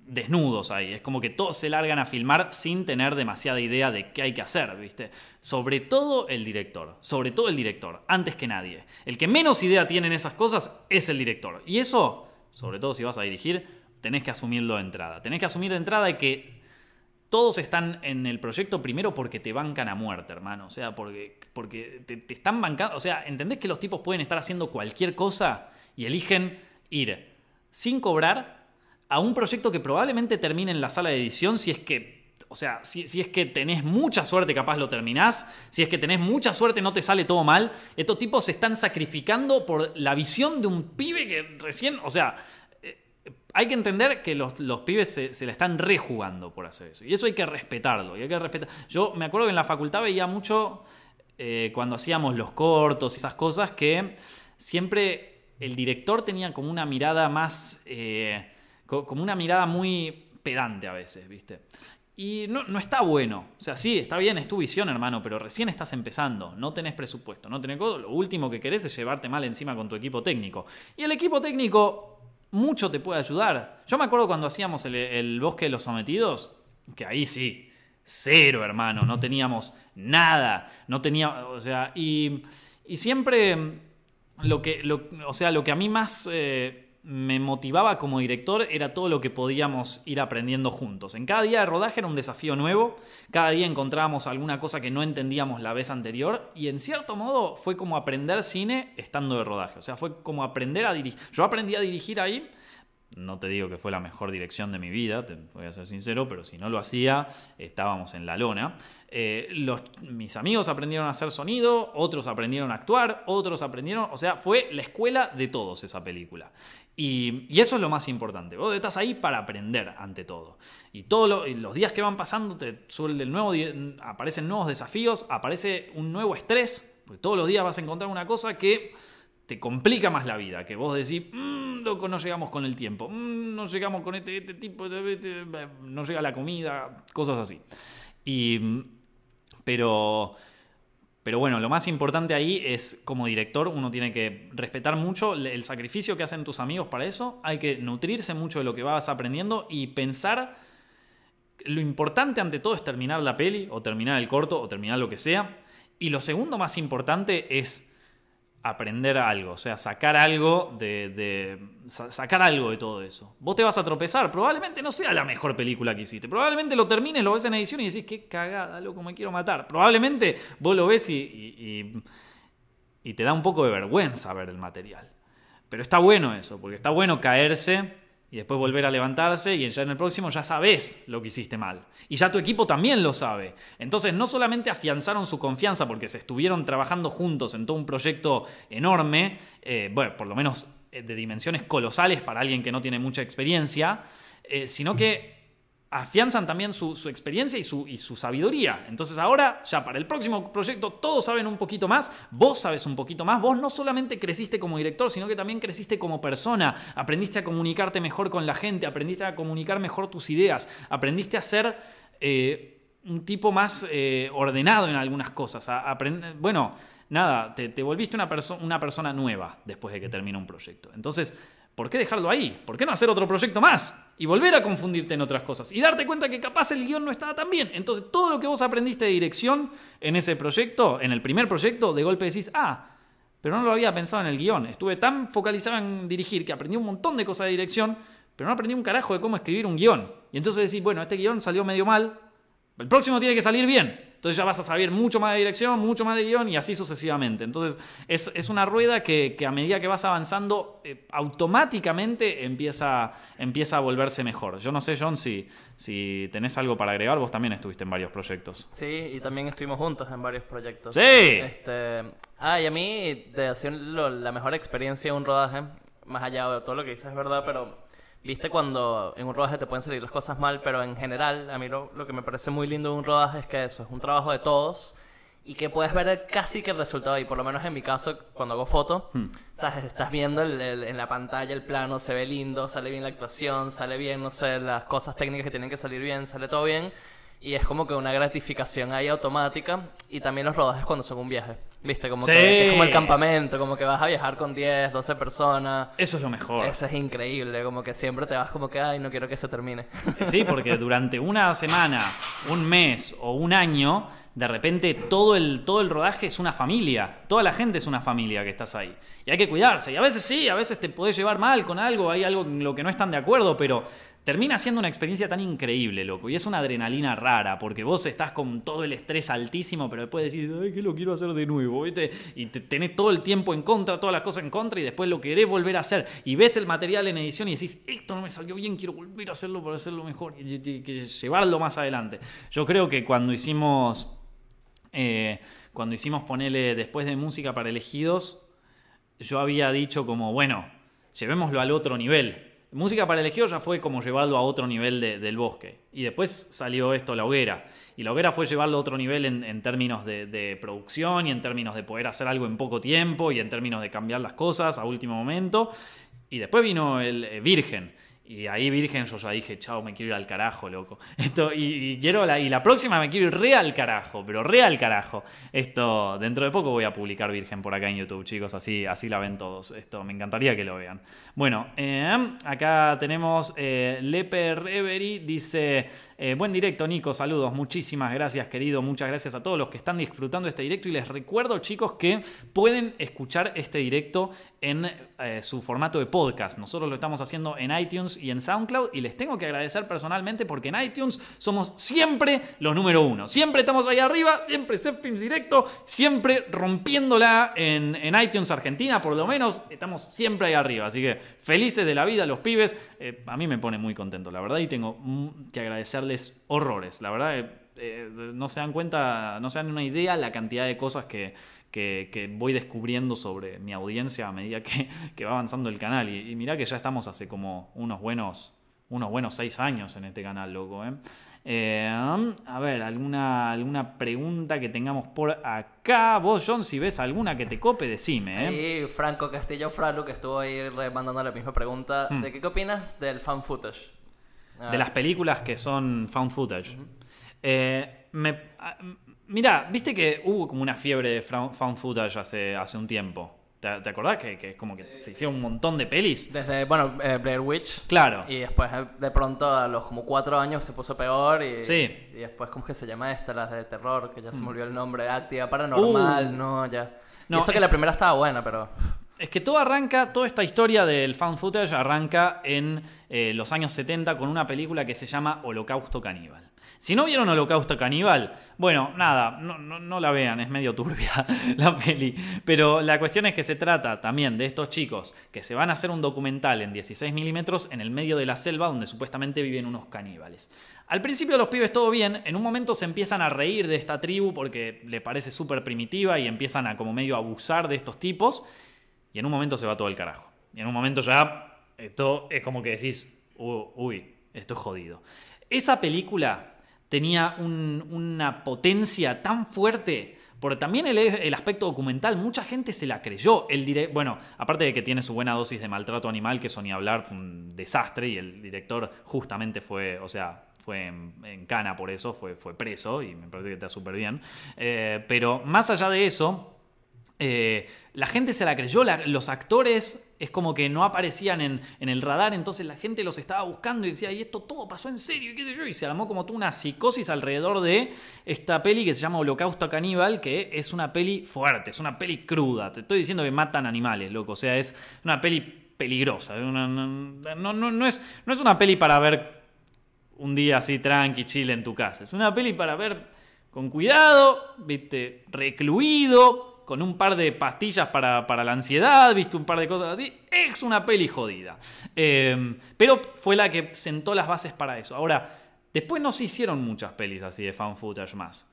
Speaker 1: desnudos ahí. Es como que todos se largan a filmar sin tener demasiada idea de qué hay que hacer, ¿viste? Sobre todo el director. Sobre todo el director, antes que nadie. El que menos idea tiene en esas cosas es el director. Y eso, sobre todo si vas a dirigir, tenés que asumirlo de entrada. Tenés que asumir de entrada que todos están en el proyecto primero porque te bancan a muerte, hermano. O sea, porque, porque te, están bancando. O sea, ¿entendés que los tipos pueden estar haciendo cualquier cosa y eligen ir sin cobrar a un proyecto que probablemente termine en la sala de edición si es que. O sea, si, si, es que tenés mucha suerte, capaz lo terminás. Si es que tenés mucha suerte, no te sale todo mal. Estos tipos se están sacrificando por la visión de un pibe que recién. O sea, hay que entender que los, pibes se, se, la están rejugando por hacer eso. Y eso hay que respetarlo. Y hay que respetar. Yo me acuerdo que en la facultad veía mucho eh, cuando hacíamos los cortos y esas cosas que siempre el director tenía como una mirada más. Eh, como una mirada muy pedante a veces, ¿viste? Y no, está bueno. O sea, sí, está bien, es tu visión, hermano, pero recién estás empezando. No tenés presupuesto, no tenés Lo último que querés es llevarte mal encima con tu equipo técnico. Y el equipo técnico mucho te puede ayudar. Yo me acuerdo cuando hacíamos el, Bosque de los Sometidos, que ahí sí, cero, hermano. No teníamos nada. No tenía. O sea, y, y siempre. Lo que, o sea, lo que a mí más. Eh, me motivaba como director era todo lo que podíamos ir aprendiendo juntos. En cada día de rodaje era un desafío nuevo, cada día encontrábamos alguna cosa que no entendíamos la vez anterior y en cierto modo fue como aprender cine estando de rodaje, o sea, fue como aprender a dirigir. Yo aprendí a dirigir ahí no te digo que fue la mejor dirección de mi vida, te voy a ser sincero, pero si no lo hacía, estábamos en la lona. Eh, mis amigos aprendieron a hacer sonido, otros aprendieron a actuar, otros aprendieron, o sea, fue la escuela de todos esa película. Y, eso es lo más importante. Vos estás ahí para aprender ante todo. Y todos los días que van pasando, te suele el nuevo, aparecen nuevos desafíos, aparece un nuevo estrés, porque todos los días vas a encontrar una cosa que te complica más la vida, que vos decís, mmm, loco, no llegamos con el tiempo, mm, no llegamos con este, este tipo, de, no llega la comida, cosas así. Y, pero, pero bueno, lo más importante ahí es, como director, uno tiene que respetar mucho el sacrificio que hacen tus amigos para eso, hay que nutrirse mucho de lo que vas aprendiendo y pensar, lo importante ante todo es terminar la peli, o terminar el corto, o terminar lo que sea, y lo segundo más importante es aprender algo, o sea, sacar algo de, sacar algo de todo eso. Vos te vas a tropezar, probablemente no sea la mejor película que hiciste, probablemente lo termines, lo ves en edición y decís, qué cagada, loco, me quiero matar. Probablemente vos lo ves y, y te da un poco de vergüenza ver el material. Pero está bueno eso, porque está bueno caerse y después volver a levantarse y ya en el próximo ya sabes lo que hiciste mal. Y ya tu equipo también lo sabe. Entonces no solamente afianzaron su confianza porque se estuvieron trabajando juntos en todo un proyecto enorme, eh, bueno, por lo menos eh, de dimensiones colosales para alguien que no tiene mucha experiencia, eh, sino que afianzan también su, experiencia y su, sabiduría. Entonces ahora, ya para el próximo proyecto, todos saben un poquito más, vos sabes un poquito más, vos no solamente creciste como director, sino que también creciste como persona, aprendiste a comunicarte mejor con la gente, aprendiste a comunicar mejor tus ideas, aprendiste a ser... Eh, un tipo más eh, ordenado en algunas cosas. bueno, nada, te, volviste una, una persona nueva después de que termina un proyecto. Entonces, ¿por qué dejarlo ahí? ¿Por qué no hacer otro proyecto más? Y volver a confundirte en otras cosas. Y darte cuenta que capaz el guion no estaba tan bien. Entonces todo lo que vos aprendiste de dirección en ese proyecto, en el primer proyecto, de golpe decís, ah, pero no lo había pensado en el guion. Estuve tan focalizado en dirigir que aprendí un montón de cosas de dirección, pero no aprendí un carajo de cómo escribir un guion. Y entonces decís, bueno, este guion salió medio mal, el próximo tiene que salir bien. Entonces ya vas a saber mucho más de dirección, mucho más de guion y así sucesivamente. Entonces es, una rueda que, a medida que vas avanzando eh, automáticamente empieza, empieza a volverse mejor. Yo no sé, John, si, si tenés algo para agregar, vos también estuviste en varios proyectos.
Speaker 2: Sí, y también estuvimos juntos en varios proyectos.
Speaker 1: Sí.
Speaker 2: Este, ah, y a mí, de hacer la mejor experiencia de un rodaje, más allá de todo lo que dices es verdad, pero Viste cuando en un rodaje te pueden salir las cosas mal, pero en general, a mí lo, que me parece muy lindo de un rodaje es que eso es un trabajo de todos y que puedes ver casi que el resultado. Y por lo menos en mi caso, cuando hago foto, hmm. ¿sabes? estás viendo en la pantalla el plano, se ve lindo, sale bien la actuación, sale bien, no sé, las cosas técnicas que tienen que salir bien, sale todo bien. Y es como que una gratificación ahí automática. Y también los rodajes cuando son un viaje. ¿Viste? Como que es como el campamento, como que vas a viajar con 10, 12 personas.
Speaker 1: Eso es lo mejor.
Speaker 2: Eso es increíble, como que siempre te vas como que, ay, no quiero que se termine.
Speaker 1: Sí, porque durante una semana, un mes o un año, de repente todo el, todo el rodaje es una familia. Toda la gente es una familia que estás ahí. Y hay que cuidarse. Y a veces sí, a veces te podés llevar mal con algo, hay algo en lo que no están de acuerdo, pero termina siendo una experiencia tan increíble, loco. Y es una adrenalina rara, porque vos estás con todo el estrés altísimo, pero después decís, ay, que lo quiero hacer de nuevo, ¿viste? Y te, tenés todo el tiempo en contra, todas las cosas en contra, y después lo querés volver a hacer. Y ves el material en edición y decís, esto no me salió bien, quiero volver a hacerlo para hacerlo mejor, y, llevarlo más adelante. Yo creo que cuando hicimos. Eh, cuando hicimos ponerle después de música para elegidos, yo había dicho como, bueno, llevémoslo al otro nivel. Música para elegidos ya fue como llevarlo a otro nivel del bosque. Y después salió esto, la hoguera. Y la hoguera fue llevarlo a otro nivel en, términos de, producción y en términos de poder hacer algo en poco tiempo y en términos de cambiar las cosas a último momento. Y después vino el eh, Virgen y ahí, Virgen, yo ya dije, chao, me quiero ir al carajo, loco. Esto, y, quiero la, y la próxima me quiero ir re al carajo, pero re al carajo. Esto, dentro de poco voy a publicar Virgen por acá en YouTube, chicos, así, así la ven todos. Esto, me encantaría que lo vean. Bueno, eh, acá tenemos eh, Leper Reverie, dice. Eh, buen directo, Nico. Saludos. Muchísimas gracias, querido. Muchas gracias a todos los que están disfrutando este directo. Y les recuerdo, chicos, que pueden escuchar este directo en eh, su formato de podcast. Nosotros lo estamos haciendo en iTunes y en SoundCloud. Y les tengo que agradecer personalmente porque en iTunes somos siempre los número uno. Siempre estamos ahí arriba, siempre Films Directo, siempre rompiéndola en, iTunes Argentina, por lo menos. Estamos siempre ahí arriba. Así que felices de la vida, los pibes. Eh, a mí me pone muy contento, la verdad. Y tengo que agradecer horrores. La verdad, eh, eh, no se dan cuenta, no se dan una idea la cantidad de cosas que, voy descubriendo sobre mi audiencia a medida que, va avanzando el canal. Y, y, mirá que ya estamos hace como unos buenos, unos buenos seis años en este canal, loco. ¿eh? a ver, ¿alguna, alguna pregunta que tengamos por acá. Vos, John, si ves alguna que te cope, decime.
Speaker 2: ¿eh? Franco Castillo Frano, que estuvo ahí mandando la misma pregunta. Hmm. ¿De qué opinas del fan footage?
Speaker 1: De ah. las películas que son found footage. Eh, ah, mira, viste que hubo como una fiebre de found footage hace, hace un tiempo. ¿Te, acordás que, que, como que se hicieron un montón de pelis?
Speaker 2: Desde, bueno, eh, Blair Witch.
Speaker 1: Claro.
Speaker 2: Y después eh, de pronto a los como cuatro años se puso peor y...
Speaker 1: Sí.
Speaker 2: Y después, ¿cómo que se llama esta? Las de terror, que ya se me mm. olvidó el nombre. Activa Paranormal, uh. no, ya. No, eso que la primera estaba buena, pero...
Speaker 1: Es que todo arranca, toda esta historia del found footage arranca en eh, los años 70 con una película que se llama Holocausto Caníbal. Si no vieron Holocausto Caníbal, bueno, nada, no, no, la vean, es medio turbia la peli. Pero la cuestión es que se trata también de estos chicos que se van a hacer un documental en 16 milímetros en el medio de la selva donde supuestamente viven unos caníbales. Al principio los pibes todo bien, en un momento se empiezan a reír de esta tribu porque le parece súper primitiva y empiezan a como medio abusar de estos tipos y en un momento se va todo el carajo. Y en un momento ya esto es como que decís, uy, esto es jodido. Esa película tenía una potencia tan fuerte, porque también el, aspecto documental, mucha gente se la creyó. El bueno, aparte de que tiene su buena dosis de maltrato animal, que eso ni hablar, fue un desastre, y el director justamente fue, o sea, fue en, cana por eso, fue, fue preso, y me parece que está súper bien. Eh, pero más allá de eso, eh, la gente se la creyó, los actores es como que no aparecían en, el radar, entonces la gente los estaba buscando y decía, y esto todo pasó en serio, y qué sé yo, y se armó como toda una psicosis alrededor de esta peli que se llama Holocausto Caníbal, que es una peli fuerte, es una peli cruda, te estoy diciendo que matan animales, loco, o sea, es una peli peligrosa, no, no, es, no es una peli para ver un día así tranqui, chile en tu casa, es una peli para ver con cuidado, viste, recluido, con un par de pastillas para, la ansiedad, viste un par de cosas así, es una peli jodida. Em, pero fue la que sentó las bases para eso. Ahora, después no se hicieron muchas pelis así de fan footage más.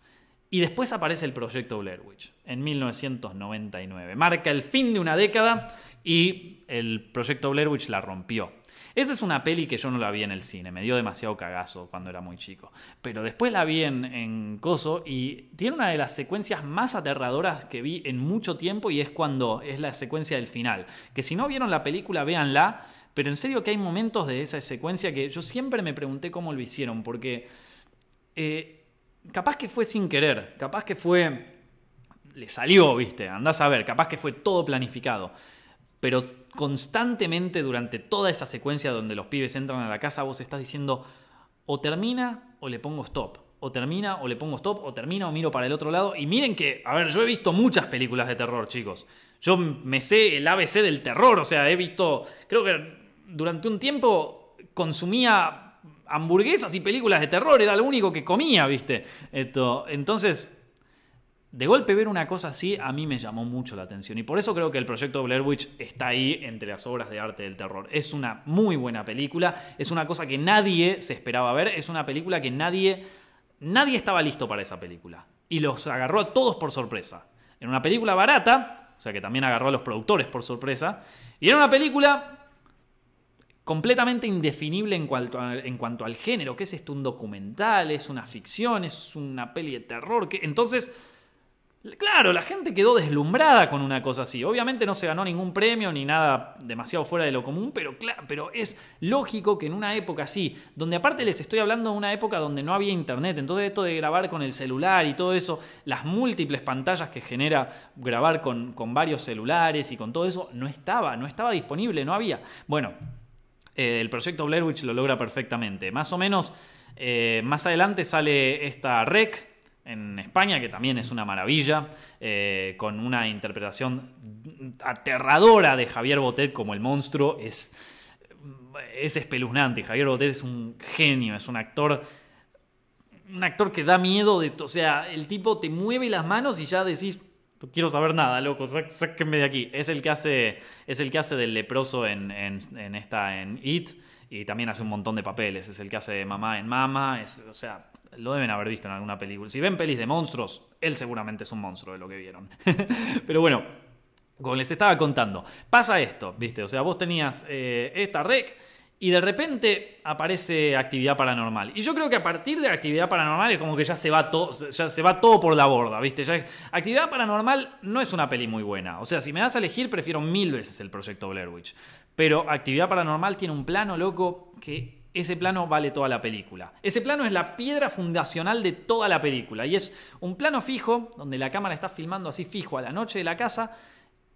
Speaker 1: Y después aparece el proyecto Blair Witch, en 1999. Marca el fin de una década y el proyecto Blair Witch la rompió. Esa es una peli que yo no la vi en el cine, me dio demasiado cagazo cuando era muy chico. Pero después la vi en, Coso y tiene una de las secuencias más aterradoras que vi en mucho tiempo y es cuando es la secuencia del final. Que si no vieron la película, véanla. Pero en serio que hay momentos de esa secuencia que yo siempre me pregunté cómo lo hicieron, porque eh, capaz que fue sin querer, capaz que fue... Le salió, viste, andás a ver, capaz que fue todo planificado. Pero constantemente durante toda esa secuencia donde los pibes entran a la casa, vos estás diciendo o termina o le pongo stop. O termina o le pongo stop, o termina o miro para el otro lado. Y miren que, a ver, yo he visto muchas películas de terror, chicos. Yo me sé el ABC del terror, o sea, he visto, creo que durante un tiempo consumía hamburguesas y películas de terror, era lo único que comía, ¿viste? Esto, entonces, de golpe ver una cosa así a mí me llamó mucho la atención y por eso creo que el proyecto Blair Witch está ahí entre las obras de arte del terror. Es una muy buena película, es una cosa que nadie se esperaba ver, es una película que nadie nadie estaba listo para esa película y los agarró a todos por sorpresa. En una película barata, o sea que también agarró a los productores por sorpresa, y era una película completamente indefinible en cuanto, en cuanto al género, que es esto un documental, es una ficción, es una peli de terror, que entonces Claro, la gente quedó deslumbrada con una cosa así. Obviamente no se ganó ningún premio ni nada demasiado fuera de lo común, pero, claro, pero es lógico que en una época así, donde aparte les estoy hablando de una época donde no había internet, entonces esto de grabar con el celular y todo eso, las múltiples pantallas que genera grabar con, varios celulares y con todo eso, no estaba, no estaba disponible, no había. Bueno, eh, el proyecto Blair Witch lo logra perfectamente. Más o menos, eh, más adelante sale esta REC en España, que también es una maravilla, eh, con una interpretación aterradora de Javier Botet como el monstruo, es, es espeluznante. Javier Botet es un genio, es un actor, un actor que da miedo, de, o sea, el tipo te mueve las manos y ya decís, no quiero saber nada, loco, sáquenme de aquí. Es el que hace, es el que hace del leproso en, en, esta, en It, y también hace un montón de papeles, es el que hace de mamá en Mama, es, o sea, lo deben haber visto en alguna película. Si ven pelis de monstruos, él seguramente es un monstruo de lo que vieron. Pero bueno, como les estaba contando, pasa esto, ¿viste? O sea, vos tenías eh, esta rec y de repente aparece actividad paranormal. Y yo creo que a partir de actividad paranormal es como que ya se va todo, ya se va todo por la borda, ¿viste? Ya, actividad paranormal no es una peli muy buena. O sea, si me das a elegir, prefiero mil veces el proyecto Blair Witch. Pero actividad paranormal tiene un plano loco que ese plano vale toda la película. Ese plano es la piedra fundacional de toda la película y es un plano fijo donde la cámara está filmando así fijo a la noche de la casa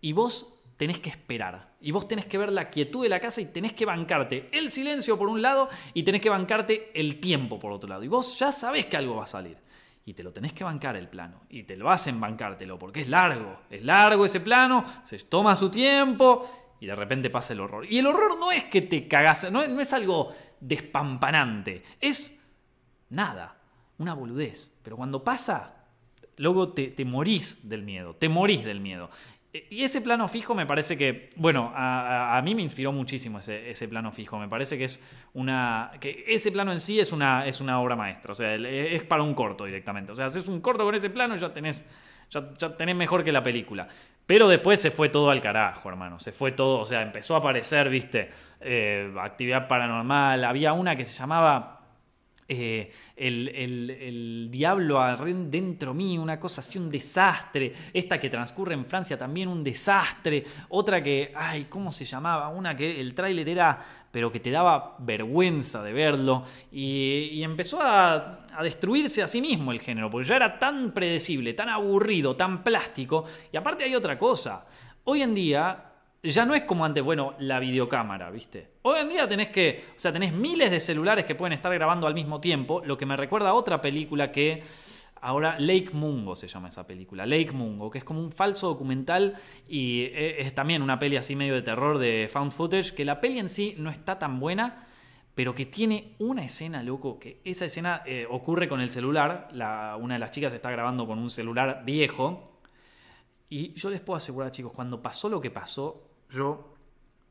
Speaker 1: y vos tenés que esperar. Y vos tenés que ver la quietud de la casa y tenés que bancarte el silencio por un lado y tenés que bancarte el tiempo por otro lado. Y vos ya sabés que algo va a salir. Y te lo tenés que bancar el plano. Y te lo hacen bancártelo porque es largo. Es largo ese plano, se toma su tiempo y de repente pasa el horror. Y el horror no es que te cagas, no, no es algo despampanante. Es nada, una boludez. Pero cuando pasa, luego te, te morís del miedo, te morís del miedo. E, y ese plano fijo me parece que, bueno, a, mí me inspiró muchísimo ese, ese, plano fijo. Me parece que es una. que ese plano en sí es una, es una obra maestra. O sea, es para un corto directamente. O sea, haces un corto con ese plano y ya tenés, ya, ya tenés mejor que la película. Pero después se fue todo al carajo, hermano. Se fue todo, o sea, empezó a aparecer, viste, eh, actividad paranormal. Había una que se llamaba eh, el, diablo dentro mío, una cosa así, un desastre. Esta que transcurre en Francia también, un desastre. Otra que, ay, ¿cómo se llamaba? Una que el tráiler era, pero que te daba vergüenza de verlo. Y, empezó a, a, destruirse a sí mismo el género, porque ya era tan predecible, tan aburrido, tan plástico. Y aparte hay otra cosa. Hoy en día ya no es como antes, bueno, la videocámara, ¿viste? Hoy en día tenés que, o sea, tenés miles de celulares que pueden estar grabando al mismo tiempo, lo que me recuerda a otra película que ahora Lake Mungo se llama esa película, Lake Mungo, que es como un falso documental y e, es también una peli así medio de terror de found footage, que la peli en sí no está tan buena, pero que tiene una escena, loco, que esa escena eh, ocurre con el celular, la, una de las chicas está grabando con un celular viejo, y yo les puedo asegurar, chicos, cuando pasó lo que pasó, yo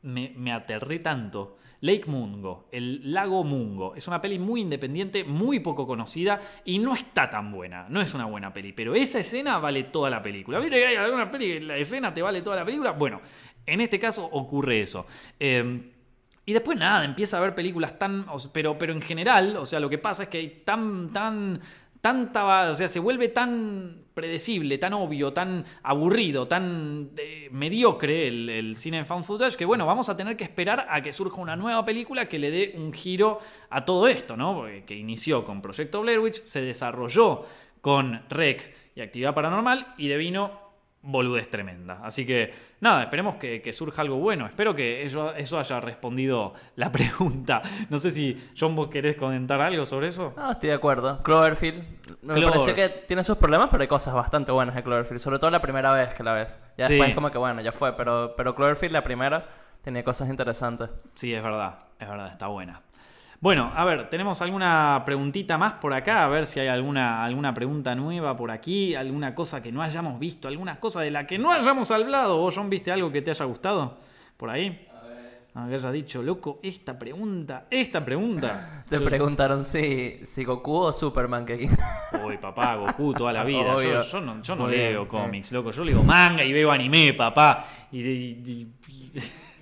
Speaker 1: me, aterré tanto. Lake Mungo, el lago Mungo, es una peli muy independiente, muy poco conocida y no está tan buena. No es una buena peli, pero esa escena vale toda la película. ¿Viste que hay alguna peli la escena te vale toda la película? Bueno, en este caso ocurre eso. Em, y después nada, empieza a ver películas tan. Pero, pero en general, o sea, lo que pasa es que hay tan, tan tanta, o sea, se vuelve tan predecible, tan obvio, tan aburrido, tan eh, mediocre el, cine en found footage que bueno, vamos a tener que esperar a que surja una nueva película que le dé un giro a todo esto, ¿no? Porque, que inició con Proyecto Blair Witch, se desarrolló con Rec y Actividad Paranormal y devino boludez tremenda. Así que nada, esperemos que, surja algo bueno. Espero que eso, eso, haya respondido la pregunta. No sé si John vos querés comentar algo sobre eso.
Speaker 2: No, estoy de acuerdo. Cloverfield. Me pareció que tiene sus problemas, pero hay cosas bastante buenas de Cloverfield. Sobre todo la primera vez que la ves. Ya después como que bueno, ya fue. Pero, pero Cloverfield la primera tenía cosas interesantes.
Speaker 1: Sí, es verdad. Es verdad, está buena. Bueno, a ver, tenemos alguna preguntita más por acá, a ver si hay alguna, alguna pregunta nueva por aquí, alguna cosa que no hayamos visto, alguna cosa de la que no hayamos hablado. ¿Vos, John, viste algo que te haya gustado por ahí? A ver, haya dicho, loco, esta pregunta, esta pregunta.
Speaker 2: Te preguntaron si, si Goku o Superman que
Speaker 1: Uy, papá, Goku toda la vida. Yo, no, yo no leo cómics, loco. Yo leo manga y veo anime, papá. Y, y- y-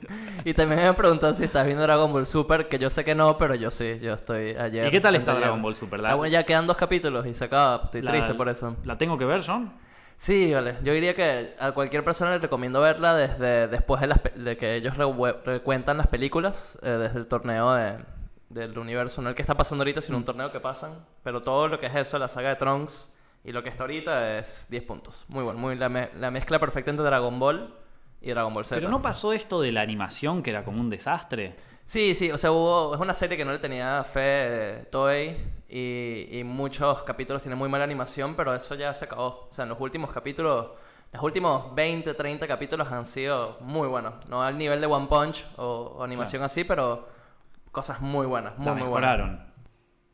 Speaker 2: Y también me preguntado si estás viendo Dragon Ball Super, que yo sé que no, pero yo sí, yo estoy ayer.
Speaker 1: ¿Y qué tal está. Dragon Ball Super? La-
Speaker 2: Ah, ya quedan dos capítulos y se acaba. Estoy
Speaker 1: la-
Speaker 2: triste por eso.
Speaker 1: ¿La tengo que ver, John?
Speaker 2: Sí, vale. Yo diría que a cualquier persona le recomiendo verla desde después de, las pe- de que ellos recuentan las películas, eh, desde el torneo de, del universo, no el que está pasando ahorita, sino un torneo que pasan. Pero todo lo que es eso, la saga de Trunks y lo que está ahorita es 10 puntos. Muy bueno, muy la, me- la mezcla perfecta entre Dragon Ball y Dragon Ball Z.
Speaker 1: Pero no pasó esto de la animación, que era como un desastre.
Speaker 2: Sí, sí, o sea, hubo, es una serie que no le tenía fe eh, Toei y, y muchos capítulos tienen muy mala animación, pero eso ya se acabó. O sea, en los últimos capítulos, los últimos 20, 30 capítulos han sido muy buenos. No al nivel de One Punch o, o animación así, pero cosas muy buenas, muy,
Speaker 1: la
Speaker 2: muy buenas.
Speaker 1: mejoraron.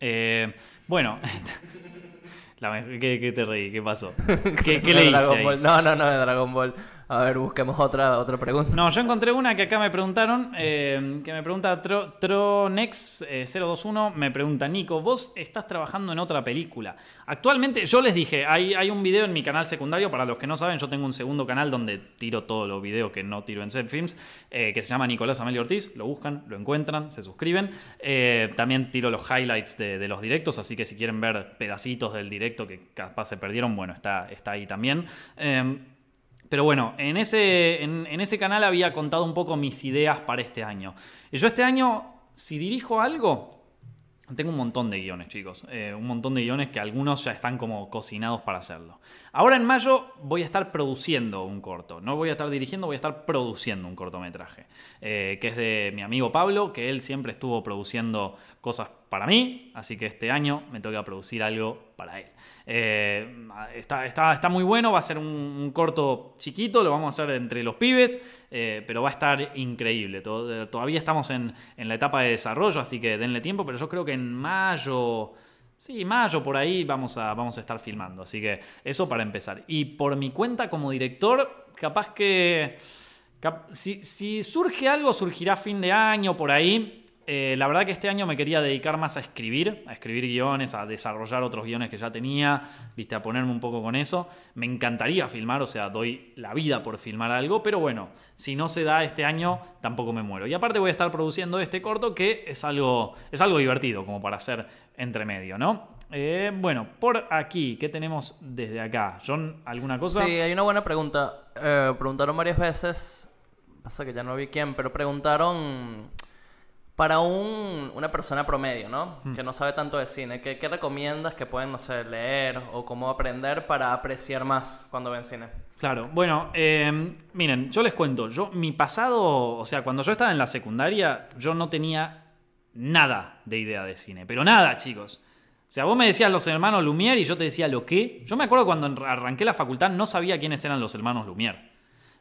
Speaker 1: Eh, bueno, la me- ¿qué, qué te reí? ¿Qué pasó? ¿Qué, leíste ahí?
Speaker 2: No, no, no, de Dragon Ball. A ver, busquemos otra, otra pregunta.
Speaker 1: No, yo encontré una que acá me preguntaron, eh, que me pregunta Tro- Tronex eh, 021, me pregunta, Nico, vos estás trabajando en otra película. Actualmente, yo les dije, hay, hay un video en mi canal secundario, para los que no saben, yo tengo un segundo canal donde tiro todos los videos que no tiro en Set Films, eh, que se llama Nicolás Amelio Ortiz, lo buscan, lo encuentran, se suscriben. Eh, también tiro los highlights de, de los directos, así que si quieren ver pedacitos del directo que capaz se perdieron, bueno, está, está ahí también. Pero bueno, en ese, en ese canal había contado un poco mis ideas para este año. Y yo este año, si dirijo algo, tengo un montón de guiones, chicos. Eh, un montón de guiones que algunos ya están como cocinados para hacerlo. Ahora en mayo voy a estar produciendo un corto. No voy a estar dirigiendo, voy a estar produciendo un cortometraje. eh, que es de mi amigo Pablo, que él siempre estuvo produciendo cosas para mí. Así que este año me toca producir algo para él. Eh, está, muy bueno, va a ser un, corto chiquito, lo vamos a hacer entre los pibes, eh, pero va a estar increíble. Todavía estamos en, en la etapa de desarrollo, así que denle tiempo, pero yo creo que en mayo, sí, mayo por ahí vamos a, vamos a estar filmando. Así que eso para empezar. Y por mi cuenta como director, capaz que... si, si surge algo, surgirá fin de año por ahí. Eh, la verdad que este año me quería dedicar más a escribir, a escribir guiones, a desarrollar otros guiones que ya tenía, viste, a ponerme un poco con eso. Me encantaría filmar, o sea, doy la vida por filmar algo, pero bueno, si no se da este año, tampoco me muero. Y aparte voy a estar produciendo este corto que es algo, es algo divertido como para hacer entre medio, ¿no? Eh, bueno, por aquí, ¿qué tenemos desde acá? John, ¿alguna cosa?
Speaker 2: Sí, hay una buena pregunta. Eh, preguntaron varias veces, pasa que ya no vi quién, pero preguntaron para un- una persona promedio, ¿no? Que no sabe tanto de cine, ¿qué, qué recomiendas que pueden, no sé, leer o cómo aprender para apreciar más cuando ven cine?
Speaker 1: Claro, bueno, eh, miren, yo les cuento, yo mi pasado, o sea, cuando yo estaba en la secundaria, yo no tenía nada de idea de cine, pero nada, chicos. O sea, vos me decías los hermanos Lumière y yo te decía lo qué. Yo me acuerdo cuando arranqué la facultad no sabía quiénes eran los hermanos Lumière.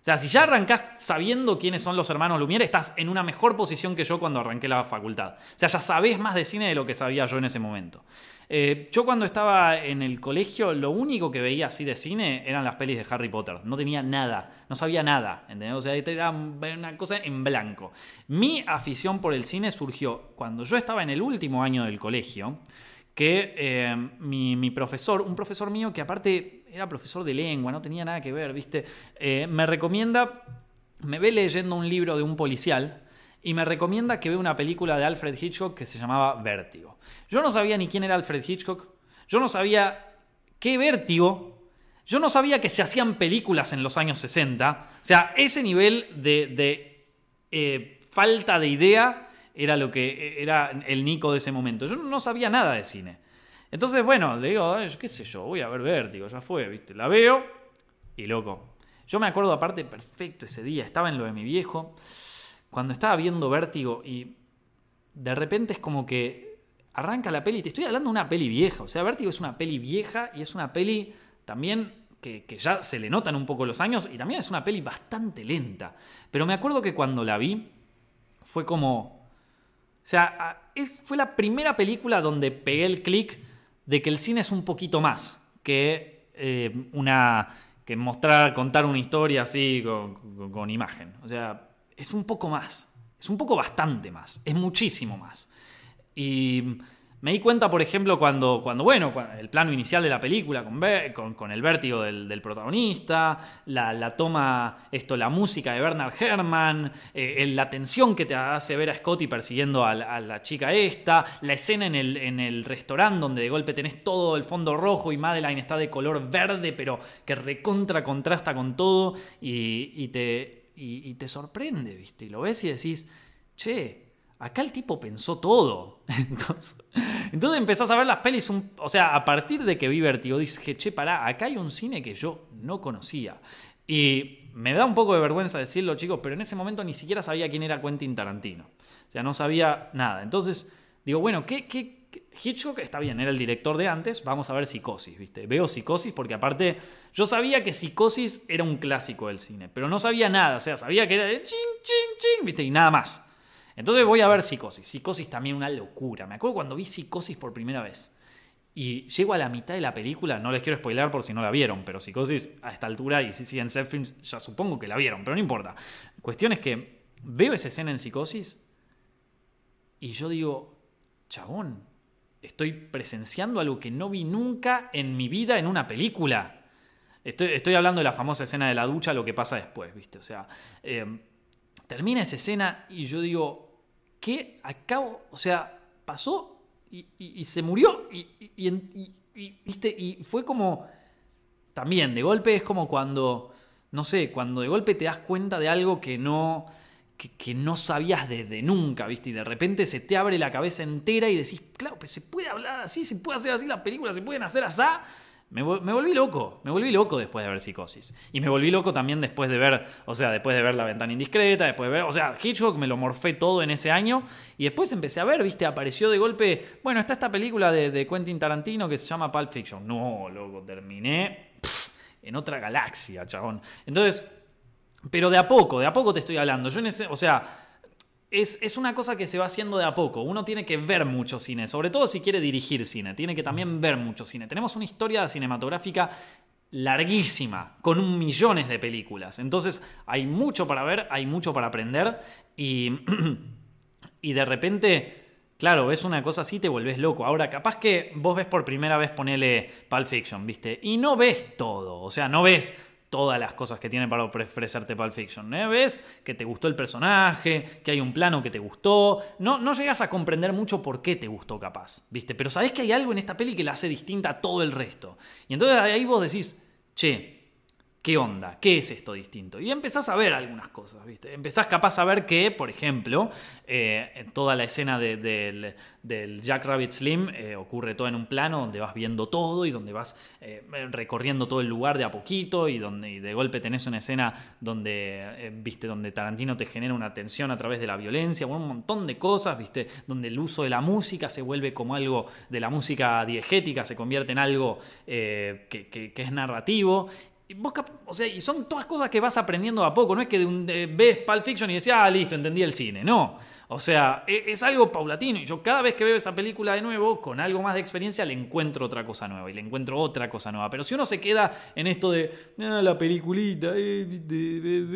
Speaker 1: Sea, si ya arrancás sabiendo quiénes son los hermanos Lumière, estás en una mejor posición que yo cuando arranqué la facultad. O sea, ya sabés más de cine de lo que sabía yo en ese momento. Eh, yo cuando estaba en el colegio, lo único que veía así de cine eran las pelis de Harry Potter. No tenía nada, no sabía nada, ¿entendés? O sea, era una cosa en blanco. Mi afición por el cine surgió cuando yo estaba en el último año del colegio, que eh, mi, profesor, un profesor mío que aparte era profesor de lengua, no tenía nada que ver, ¿viste? Eh, me recomienda, me ve leyendo un libro de un policial y me recomienda que vea una película de Alfred Hitchcock que se llamaba Vértigo. Yo no sabía ni quién era Alfred Hitchcock, yo no sabía qué vértigo, yo no sabía que se hacían películas en los años 60, o sea, ese nivel de, de eh, falta de idea era lo que era el Nico de ese momento. Yo no sabía nada de cine. Entonces, bueno, le digo, "Ay, qué sé yo, voy a ver Vértigo, ya fue, ¿viste? La veo y loco. Yo me acuerdo aparte perfecto ese día, estaba en lo de mi viejo, cuando estaba viendo Vértigo y de repente es como que arranca la peli, te estoy hablando de una peli vieja, o sea, Vértigo es una peli vieja y es una peli también que, que ya se le notan un poco los años y también es una peli bastante lenta. Pero me acuerdo que cuando la vi fue como sea, fue la primera película donde pegué el clic de que el cine es un poquito más que eh, una que mostrar, contar una historia así con, imagen. O sea, es un poco más. Es un poco bastante más. Es muchísimo más. Y me di cuenta, por ejemplo, cuando, cuando bueno, el plano inicial de la película, con, el vértigo del, protagonista, la, toma, esto, la música de Bernard Herrmann, eh, la tensión que te hace ver a Scotty persiguiendo a, la chica esta, la escena en el, en el restaurante donde de golpe tenés todo el fondo rojo y Madeline está de color verde, pero que recontra contrasta con todo y, te, y te sorprende, ¿viste? Y lo ves y decís, che, acá el tipo pensó todo. Entonces, entonces empezás a ver las pelis, o sea, a partir de que vi Vertigo, dije, che, pará, acá hay un cine que yo no conocía. Y me da un poco de vergüenza decirlo, chicos, pero en ese momento ni siquiera sabía quién era Quentin Tarantino. O sea, no sabía nada. Entonces, digo, bueno, ¿qué, qué, Hitchcock está bien, era el director de antes, vamos a ver Psicosis, ¿viste? Veo Psicosis porque aparte yo sabía que Psicosis era un clásico del cine, pero no sabía nada, o sea, sabía que era de ching, ching, ching, ¿viste? Y nada más. Entonces voy a ver Psicosis. Psicosis también una locura. Me acuerdo cuando vi Psicosis por primera vez. Y llego a la mitad de la película, no les quiero spoiler por si no la vieron, pero Psicosis a esta altura, y si siguen Set Films, ya supongo que la vieron, pero no importa. Cuestión es que veo esa escena en Psicosis y yo digo, chabón, estoy presenciando algo que no vi nunca en mi vida en una película. Estoy, hablando de la famosa escena de la ducha, lo que pasa después, ¿viste? O sea, eh, termina esa escena y yo digo, que acabo, o sea, pasó y, se murió y, ¿viste? y fue como, también, de golpe es como cuando, no sé, cuando de golpe te das cuenta de algo que no, que, no sabías desde nunca, ¿viste? Y de repente se te abre la cabeza entera y decís, claro, pues se puede hablar así, se puede hacer así las películas, se pueden hacer así. Me, volví loco, me volví loco después de ver Psicosis. Y me volví loco también después de ver, o sea, después de ver La Ventana Indiscreta, después de ver, o sea, Hitchcock me lo morfé todo en ese año. Y después empecé a ver, viste, apareció de golpe, bueno, está esta película de, Quentin Tarantino que se llama Pulp Fiction. No, loco, terminé en otra galaxia, chabón. Entonces, pero de a poco, de a poco te estoy hablando. Yo en ese, o sea es, una cosa que se va haciendo de a poco. Uno tiene que ver mucho cine, sobre todo si quiere dirigir cine, tiene que también ver mucho cine. Tenemos una historia cinematográfica larguísima, con un millones de películas. Entonces hay mucho para ver, hay mucho para aprender y, y de repente... Claro, ves una cosa así, te vuelves loco. Ahora, capaz que vos ves por primera vez ponele Pulp Fiction, ¿viste? Y no ves todo. O sea, no ves todas las cosas que tiene para ofrecerte Pulp Fiction. ¿eh? ¿Ves? Que te gustó el personaje, que hay un plano que te gustó. No, no llegas a comprender mucho por qué te gustó capaz, ¿viste? Pero sabés que hay algo en esta peli que la hace distinta a todo el resto. Y entonces ahí vos decís, che, ¿Qué onda? ¿Qué es esto distinto? Y empezás a ver algunas cosas, ¿viste? Empezás capaz a ver que, por ejemplo, eh, en toda la escena del, Jack Rabbit Slim eh, ocurre todo en un plano donde vas viendo todo y donde vas eh, recorriendo todo el lugar de a poquito y donde de golpe tenés una escena donde, ¿viste? Donde Tarantino te genera una tensión a través de la violencia, un montón de cosas, ¿viste? Donde el uso de la música se vuelve como algo de la música diegética, se convierte en algo que es narrativo y o sea, y son todas cosas que vas aprendiendo a poco, no es que de un, ves Pulp Fiction y decís, ah, listo, entendí el cine, no. O sea, e, es, algo paulatino y yo cada vez que veo esa película de nuevo, con algo más de experiencia, le encuentro otra cosa nueva y le encuentro otra cosa nueva. Pero si uno se queda en esto de, ah, la peliculita, eh,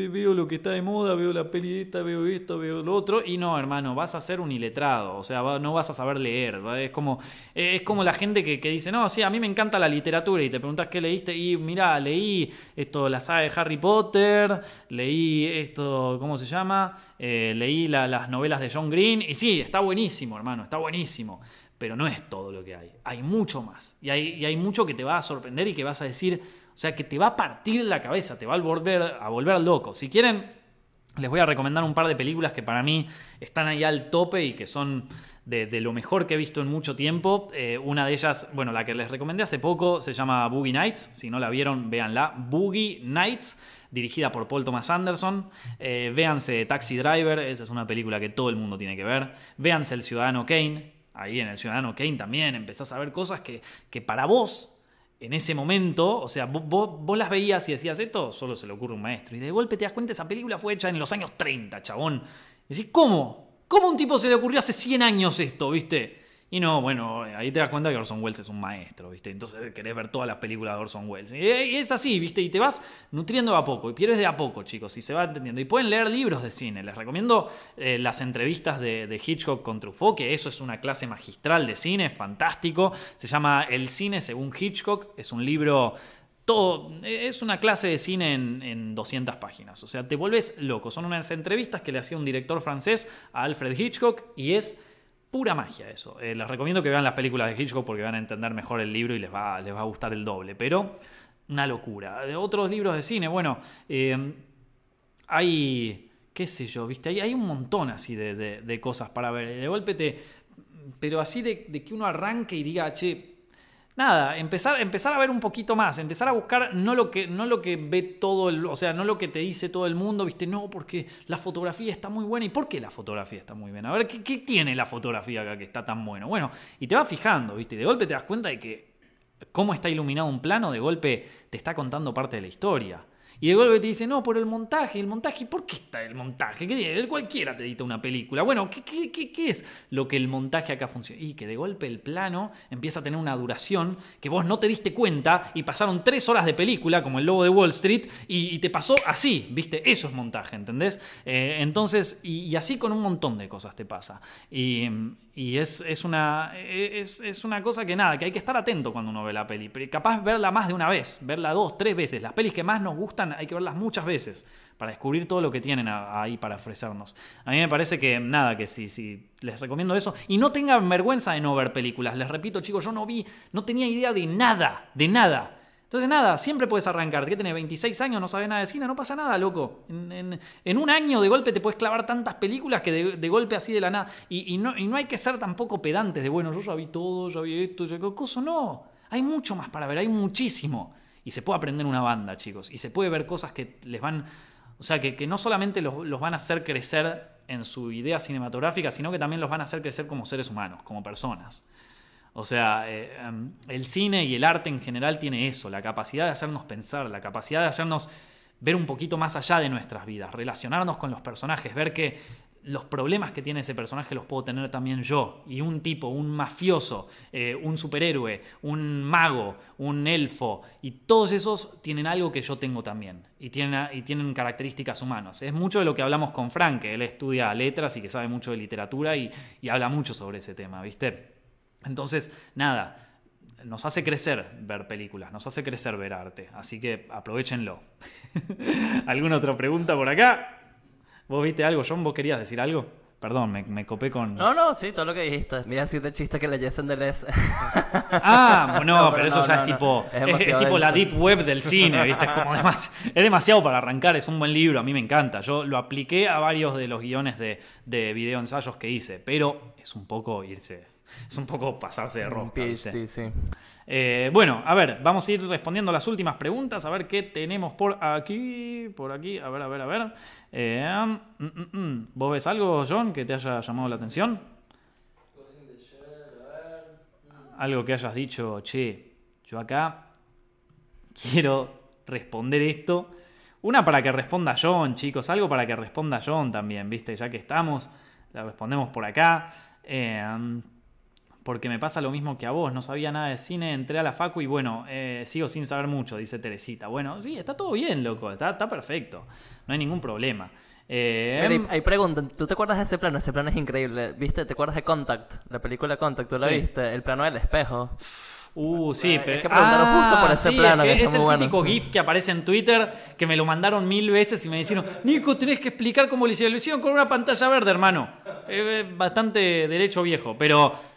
Speaker 1: veo lo que está de moda, veo la peli esta, veo esto, veo lo otro, y no, hermano, vas a ser un iletrado, o sea, no vas a saber leer. Es, como, es como la gente que, que, dice, no, sí, a mí me encanta la literatura y te preguntas qué leíste y mira, leí esto, la saga de Harry Potter, leí esto, ¿cómo se llama? Eh, leí las novelas de John Green y sí, está buenísimo, hermano, está buenísimo. Pero no es todo lo que hay. Hay mucho más. Y hay, hay mucho que te va a sorprender y que vas a decir, o sea, que te va a partir la cabeza, te va a volver, a volver loco. Si quieren, les voy a recomendar un par de películas que para mí están ahí al tope y que son de, lo mejor que he visto en mucho tiempo. Eh, una de ellas, bueno, la que les recomendé hace poco, se llama Boogie Nights. Si no la vieron, véanla. Boogie Nights dirigida por Paul Thomas Anderson. Eh, véanse Taxi Driver, esa es una película que todo el mundo tiene que ver. Véanse El Ciudadano Kane, ahí en El Ciudadano Kane también empezás a ver cosas que, que para vos, en ese momento, o sea, vos, las veías y decías esto, solo se le ocurre un maestro. Y de golpe te das cuenta, esa película fue hecha en los años 30, chabón. Y decís, ¿cómo? ¿Cómo un tipo se le ocurrió hace 100 años esto, viste? Y no, bueno, ahí te das cuenta que Orson Welles es un maestro, ¿viste? Entonces querés ver todas las películas de Orson Welles. Y es así, ¿viste? Y te vas nutriendo de a poco, y pierdes de a poco, chicos, y se va entendiendo. Y pueden leer libros de cine. Les recomiendo eh, las entrevistas de, Hitchcock con Truffaut, que eso es una clase magistral de cine, fantástico. Se llama El cine según Hitchcock. Es un libro todo, es una clase de cine en, en, 200 páginas. O sea, te vuelves loco. Son unas entrevistas que le hacía un director francés a Alfred Hitchcock y es Pura magia eso. Eh, les recomiendo que vean las películas de Hitchcock porque van a entender mejor el libro y les va, les va a gustar el doble. Pero una locura. De otros libros de cine, bueno, eh, hay, qué sé yo, viste, hay, un montón así de, cosas para ver. De golpe te... Pero así de que uno arranque y diga, che, nada, empezar, empezar a ver un poquito más, empezar a buscar no lo que, no lo que ve todo el, o sea, no lo que te dice todo el mundo, viste, no, porque la fotografía está muy buena. ¿Y por qué la fotografía está muy buena? A ver, ¿qué, tiene la fotografía acá que está tan bueno? Bueno, y te vas fijando, viste, de golpe te das cuenta de que cómo está iluminado un plano, de golpe te está contando parte de la historia. Y de golpe te dice, no, por el montaje, el montaje, ¿por qué está el montaje? ¿Qué, cualquiera te edita una película. Bueno, ¿qué, qué, qué, es lo que el montaje acá funciona? Y que de golpe el plano empieza a tener una duración que vos no te diste cuenta y pasaron tres horas de película, como el logo de Wall Street, y, te pasó así, ¿viste? Eso es montaje, ¿entendés? Eh, entonces, y, así con un montón de cosas te pasa. Y, es, una, es, es, una cosa que nada, que hay que estar atento cuando uno ve la peli. Capaz verla más de una vez, verla dos, tres veces. Las pelis que más nos gustan hay que verlas muchas veces para descubrir todo lo que tienen ahí para ofrecernos. A mí me parece que nada, que sí, sí, les recomiendo eso. Y no tengan vergüenza de no ver películas. Les repito, chicos, yo no vi, no tenía idea de nada, de nada. Entonces, nada, siempre puedes arrancar. Que tenés 26 años, no sabes nada de cine, no pasa nada, loco. En, un año de golpe te puedes clavar tantas películas que de, golpe así de la nada. Y, no, y, no, hay que ser tampoco pedantes de, bueno, yo ya vi todo, ya vi esto, ya vi cosa. No, hay mucho más para ver, hay muchísimo. Y se puede aprender una banda, chicos. Y se puede ver cosas que les van. O sea, que, no solamente los, van a hacer crecer en su idea cinematográfica, sino que también los van a hacer crecer como seres humanos, como personas. O sea, eh, em, el cine y el arte en general tiene eso, la capacidad de hacernos pensar, la capacidad de hacernos ver un poquito más allá de nuestras vidas, relacionarnos con los personajes, ver que los problemas que tiene ese personaje los puedo tener también yo. Y un tipo, un mafioso, eh, un superhéroe, un mago, un elfo, y todos esos tienen algo que yo tengo también. Y tienen, características humanas. Es mucho de lo que hablamos con Frank, que él estudia letras y que sabe mucho de literatura y, y habla mucho sobre ese tema, ¿viste? Entonces, nada. Nos hace crecer ver películas, nos hace crecer ver arte, así que aprovechenlo. ¿Alguna otra pregunta por acá? ¿Vos viste algo, John? ¿Vos querías decir algo? Perdón, me, copé con.
Speaker 2: No, no, sí, todo lo que dijiste. Mira, si de chiste que leyesen de Les.
Speaker 1: ah, no, pero, eso ya es tipo. Es, tipo la deep web del cine, ¿viste? Es como es demasiado para arrancar, es un buen libro, a mí me encanta. Yo lo apliqué a varios de los guiones de, de video ensayos que hice, pero es un poco irse. Es un poco pasarse de rosca.
Speaker 2: sí, sí.
Speaker 1: Eh, bueno, a ver, vamos a ir respondiendo las últimas preguntas, a ver qué tenemos por aquí, por aquí, a ver, a ver, a ver. Eh, mm, mm, mm. ¿Vos ves algo, John, que te haya llamado la atención? Algo que hayas dicho, che, yo acá quiero responder esto. Una para que responda John, chicos, algo para que responda John también, ¿viste? Ya que estamos, la respondemos por acá. Eh, porque me pasa lo mismo que a vos, no sabía nada de cine, entré a la facu y bueno, eh, sigo sin saber mucho, dice Teresita. Bueno, sí, está todo bien, loco, está, está perfecto, no hay ningún problema.
Speaker 2: Eh, hay, preguntan, ¿tú te acuerdas de ese plano? Ese plano es increíble, ¿viste? ¿Te acuerdas de Contact? La película Contact, ¿tú la viste? El plano del espejo.
Speaker 1: Uh, sí,
Speaker 2: pero. Es que preguntaron justo por ese ah, plano.
Speaker 1: Es, es el típico GIF que aparece en Twitter que me lo mandaron mil veces y me dijeron: Nico, tenés que explicar cómo lo hicieron. Lo hicieron con una pantalla verde, hermano. bastante derecho viejo, pero eh,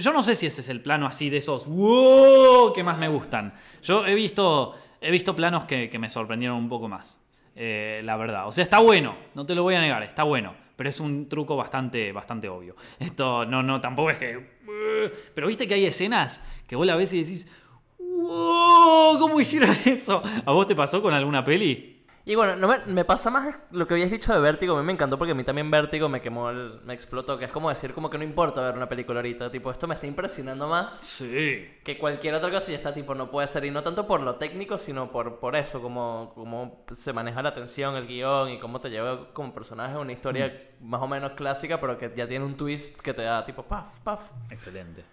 Speaker 1: yo no sé si ese es el plano así de esos wow que más me gustan. Yo he visto, he visto planos que, me sorprendieron un poco más. Eh, la verdad. O sea, está bueno, no te lo voy a negar, está bueno. Pero es un truco bastante, bastante obvio. Esto no, no, tampoco es que. Pero viste que hay escenas que vos la ves y decís. ¡Wow! ¿Cómo hicieron eso? ¿A vos te pasó con alguna peli?
Speaker 2: Y bueno, no me, me pasa más lo que habías dicho de Vértigo. A mí me encantó porque a mí también Vértigo me quemó, el- me explotó. Que es como decir, como que no importa ver una película ahorita. Tipo, esto me está impresionando más
Speaker 1: Sí.
Speaker 2: que cualquier otra cosa y está tipo, no puede ser. Y no tanto por lo técnico, sino por, por eso, como, como se maneja la tensión, el guion y cómo te lleva como personaje a una historia más o menos clásica, pero que ya tiene un twist que te da tipo, paf, paf.
Speaker 1: Excelente.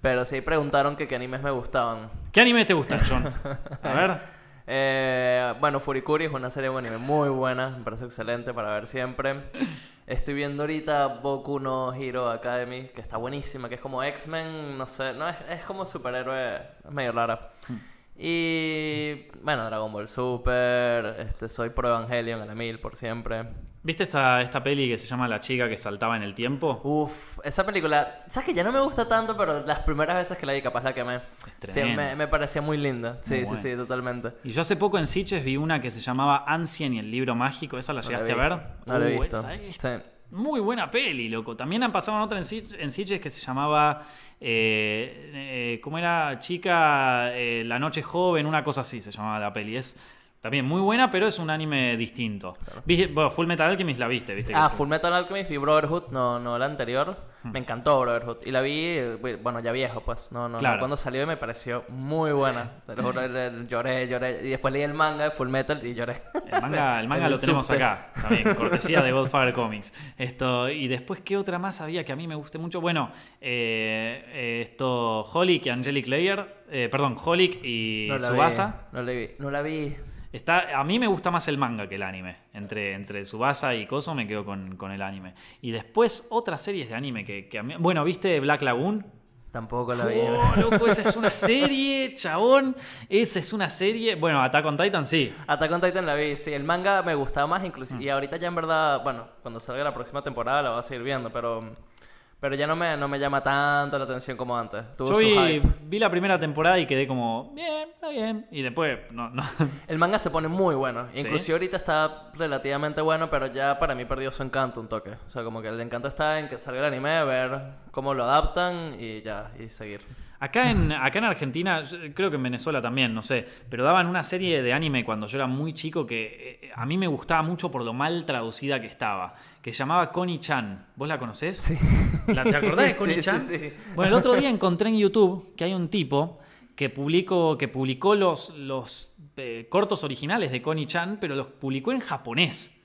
Speaker 2: Pero sí preguntaron que qué animes me gustaban.
Speaker 1: ¿Qué anime te gusta, John? A ver.
Speaker 2: Eh, bueno, Furikuri es una serie de muy buena, me parece excelente para ver siempre. Estoy viendo ahorita Boku no Hero Academy, que está buenísima, que es como X-Men, no sé, no es, es como superhéroe, es medio rara. Y bueno, Dragon Ball Super, este, soy pro Evangelion a la mil por siempre.
Speaker 1: ¿Viste esta, esta peli que se llama La chica que saltaba en el tiempo?
Speaker 2: Uf, esa película, sabes que ya no me gusta tanto, pero las primeras veces que la vi capaz la quemé. Sí, me, me parecía muy linda. Sí,
Speaker 1: Muy
Speaker 2: sí, sí, totalmente.
Speaker 1: Y yo hace poco en Sitges vi una que se llamaba Ancien y el libro mágico. ¿Esa la
Speaker 2: No la he
Speaker 1: llegaste a ver?
Speaker 2: No la he
Speaker 1: Uh,
Speaker 2: visto.
Speaker 1: esa es
Speaker 2: Sí.
Speaker 1: Muy buena peli, loco. También han pasado otra en, Sitges- en Sitges que se llamaba. eh, eh, ¿Cómo era? Chica, eh, La Noche Joven, una cosa así se llamaba la peli. Es también muy buena, pero es un anime distinto. Bueno, Full Metal Alchemist la viste, ¿viste?
Speaker 2: Ah, Full Metal Alchemist, vi Brotherhood, no, no la anterior. Me encantó Brotherhood. Y la vi, eh, bueno, ya viejo, pues. No, no,
Speaker 1: Claro.
Speaker 2: no. Cuando salió me pareció muy buena. Lloré, lloré. Y después leí el manga de Full Metal y lloré.
Speaker 1: El manga, el manga lo tenemos acá, también, cortesía de Godfather Comics. Esto, y después, ¿qué otra más había que a mí me guste mucho? Bueno, eh, eh, esto, Holic y Angelic Layer, eh, perdón, Holic y
Speaker 2: No
Speaker 1: Subasa.
Speaker 2: vi. No la vi. No la vi.
Speaker 1: Está, a mí me gusta más el manga que el anime. Entre, entre Subasa y Coso me quedo con, con el anime. Y después otras series de anime que, que a mí... Bueno, ¿viste Black Lagoon?
Speaker 2: Tampoco la vi.
Speaker 1: Oh, loco, esa es una serie, chabón. Esa es una serie. Bueno, Attack on Titan sí.
Speaker 2: Attack on Titan la vi, sí, el manga me gustaba más
Speaker 1: Mm.
Speaker 2: inclusive. Y ahorita ya en verdad, bueno, cuando salga la próxima temporada la voy a seguir viendo, pero pero ya no me, no me llama tanto la atención como antes. Tuvo
Speaker 1: Yo
Speaker 2: su
Speaker 1: vi,
Speaker 2: hype.
Speaker 1: vi la primera temporada y quedé como, bien, está bien. Y después, no, no.
Speaker 2: El manga se pone muy bueno.
Speaker 1: ¿Sí?
Speaker 2: Inclusive ahorita está relativamente bueno, pero ya para mí perdió su encanto un toque. O sea, como que el encanto está en que salga el anime, ver cómo lo adaptan y ya, y seguir.
Speaker 1: Acá en, acá en Argentina, creo que en Venezuela también, no sé, pero daban una serie de anime cuando yo era muy chico que eh, a mí me gustaba mucho por lo mal traducida que estaba, que se llamaba Connie-chan. ¿Vos la conocés? Sí. ¿Te acordás de
Speaker 2: Sí,
Speaker 1: Connie-chan?
Speaker 2: sí, sí.
Speaker 1: Bueno, el otro día encontré en YouTube que hay un tipo que publicó, que publicó los, los eh, cortos originales de Connie-chan, pero los publicó en japonés.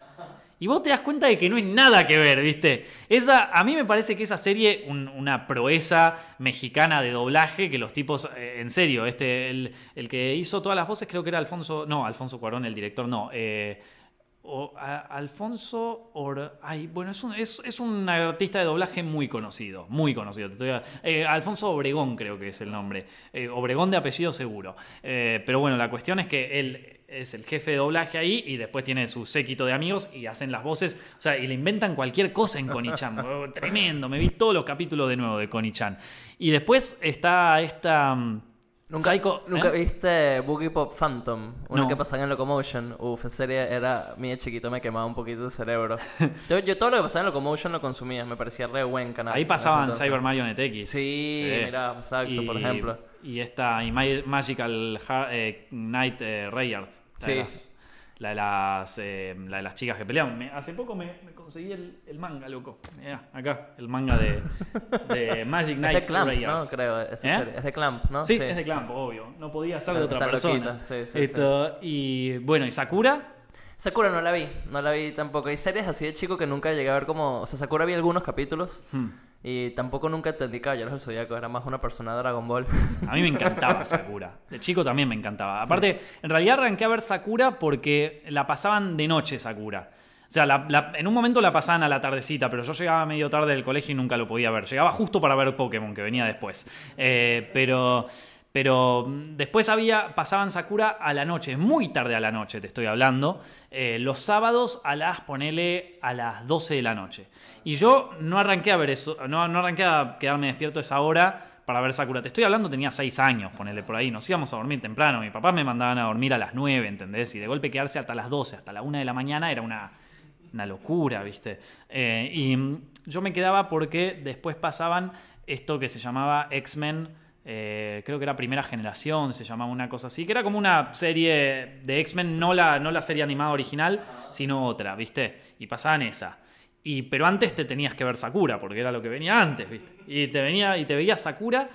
Speaker 1: Y vos te das cuenta de que no hay nada que ver, ¿viste? Esa, a mí me parece que esa serie, un- una proeza mexicana de doblaje, que los tipos, eh, en serio, este, el, el que hizo todas las voces creo que era Alfonso, no, Alfonso Cuarón, el director, no. eh, o- Alfonso Or... Ay, bueno, es un, es, es un artista de doblaje muy conocido, muy conocido. eh, Alfonso Obregón creo que es el nombre. Obregón de apellido seguro. Pero bueno, la cuestión es que él es el jefe de doblaje ahí y después tiene su séquito de amigos y hacen las voces, o sea, y le inventan cualquier cosa en Connie-chan. Oh, Tremendo, me vi todos los capítulos de nuevo de Connie-chan. Y después está esta... mm,
Speaker 2: ¿Nunca,
Speaker 1: Psycho-
Speaker 2: ¿nunca
Speaker 1: ¿eh?
Speaker 2: viste Boogie Pop Phantom? Una
Speaker 1: No.
Speaker 2: que pasaba en Locomotion. Uf, esa serie era... Mi de chiquito me quemaba un poquito el cerebro. yo, yo todo lo que pasaba en Locomotion lo consumía. Me parecía re buen canal.
Speaker 1: Ahí
Speaker 2: en
Speaker 1: pasaban. Cyber Marionette X.
Speaker 2: Sí, mira, exacto, por ejemplo.
Speaker 1: Y esta, y Ma- Magical Ha- eh, Knight eh, Rayard. La de
Speaker 2: Sí.
Speaker 1: las, la de las, eh, la de las chicas que peleaban. Me- hace poco me, me conseguí el, el manga, loco. Mirá, acá, el manga de, de Magic
Speaker 2: Es
Speaker 1: Knight
Speaker 2: de Clamp. ¿no? Creo,
Speaker 1: ¿Eh?
Speaker 2: Es de Clamp, ¿no?
Speaker 1: Sí, es de Clamp, obvio. No podía ser de otra
Speaker 2: está
Speaker 1: persona.
Speaker 2: sí, sí,
Speaker 1: Esto, Y bueno, ¿y Sakura?
Speaker 2: Sakura no la vi, no la vi tampoco. Hay series así de chico que nunca llegué a ver como... O sea, Sakura vi algunos capítulos
Speaker 1: Hmm.
Speaker 2: Y tampoco nunca entendí Caballeros del Zodíaco. Era más una persona de Dragon Ball.
Speaker 1: A mí me encantaba Sakura. De chico también me encantaba. Aparte, en realidad arranqué a ver Sakura porque la pasaban de noche Sakura. O sea, la- la- en un momento la pasaban a la tardecita, pero yo llegaba medio tarde del colegio y nunca lo podía ver. Llegaba justo para ver Pokémon, que venía después. Eh, pero, pero mm, después había, pasaban Sakura a la noche, muy tarde a la noche te estoy hablando. eh, los sábados a las, ponele, a las 12 de la noche. Y yo no arranqué a ver eso, no, no arranqué a quedarme despierto esa hora para ver Sakura. Te estoy hablando, tenía 6 años, ponele por ahí. Nos íbamos a dormir temprano. Mi papá me mandaban a dormir a las 9, ¿entendés? Y de golpe quedarse hasta las 12, hasta la 1 de la mañana era una, una locura, ¿viste? Eh, y yo me quedaba porque después pasaban esto que se llamaba X-Men eh, creo que era Primera Generación, se llamaba una cosa así, que era como una serie de X-Men, no la, no la serie animada original, sino otra, ¿viste? Y pasaban esa. Y, pero antes te tenías que ver Sakura, porque era lo que venía antes, ¿viste? Y te venía y te veías Sakura.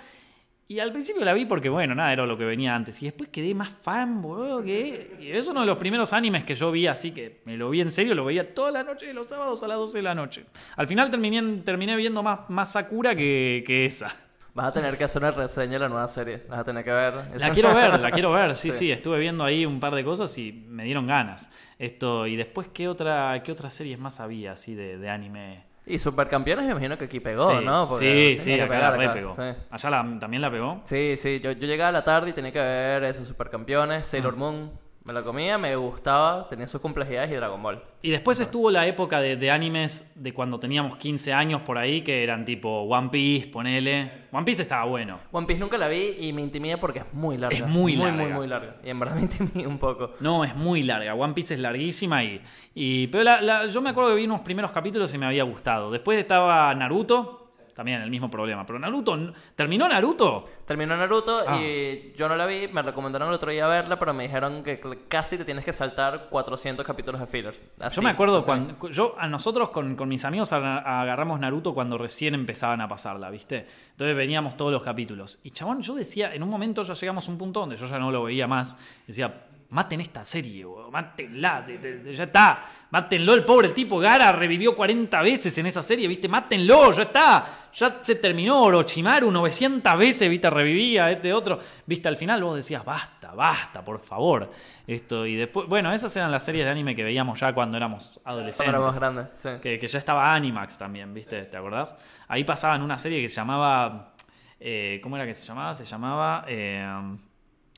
Speaker 1: Y al principio la vi porque, bueno, nada, era lo que venía antes. Y después quedé más fan, boludo, que... Y es uno de los primeros animes que yo vi, así que me lo vi en serio, lo veía toda la noche, los sábados a las 12 de la noche. Al final terminé, terminé viendo más, más Sakura que, que esa.
Speaker 2: Vas a tener que hacer una reseña de la nueva serie. Vas a tener que ver.
Speaker 1: La quiero ver, la quiero ver. Sí, sí, estuve viendo ahí un par de cosas y me dieron ganas. Esto, y después, ¿qué otra, qué otras series más había así de, de anime?
Speaker 2: Y Supercampeones me imagino que aquí pegó,
Speaker 1: Sí,
Speaker 2: ¿no?
Speaker 1: sí, sí, acá
Speaker 2: pegar
Speaker 1: la re
Speaker 2: acá.
Speaker 1: pegó.
Speaker 2: Sí.
Speaker 1: ¿Allá la- también la pegó?
Speaker 2: Sí, sí, yo, yo llegaba a la tarde y tenía que ver esos supercampeones,
Speaker 1: Ah.
Speaker 2: Sailor Moon, me lo comía, me gustaba, tenía sus complejidades y Dragon Ball.
Speaker 1: Y después estuvo la época de, de animes de cuando teníamos 15 años por ahí, que eran tipo One Piece, ponele. One Piece estaba bueno.
Speaker 2: One Piece nunca la vi y me intimida porque es muy larga.
Speaker 1: Es muy
Speaker 2: Muy,
Speaker 1: larga.
Speaker 2: muy, muy larga. Y en verdad me intimida un poco.
Speaker 1: No, es muy larga. One Piece es larguísima y. y pero la- la- yo me acuerdo que vi unos primeros capítulos y me había gustado. Después estaba Naruto, también el mismo problema. Pero Naruto. ¿Terminó Naruto?
Speaker 2: Terminó Naruto
Speaker 1: Ah.
Speaker 2: y yo no la vi, me recomendaron el otro día verla, pero me dijeron que casi te tienes que saltar 400 capítulos de fillers. Así,
Speaker 1: Yo me acuerdo
Speaker 2: así.
Speaker 1: cuando. Yo, a nosotros con, con mis amigos aga- agarramos Naruto cuando recién empezaban a pasarla, ¿viste? Entonces veníamos todos los capítulos. Y chabón, yo decía, en un momento ya llegamos a un punto donde yo ya no lo veía más. Decía, maten esta serie, weón, mátenla, de- de- de- ya está. Mátenlo, el pobre tipo Gara revivió 40 veces en esa serie, ¿viste? Mátenlo, ya está. Ya se terminó Orochimaru 900 veces, ¿viste? Revivía este otro. ¿Viste? Al final vos decías, basta, basta, por favor. Esto, y después, bueno, esas eran las series de anime que veíamos ya cuando éramos adolescentes.
Speaker 2: Cuando era más grande, sí.
Speaker 1: Que, que ya estaba Animax también, ¿viste? ¿Te acordás? Ahí pasaban una serie que se llamaba. eh, ¿Cómo era que se llamaba? Se llamaba. eh,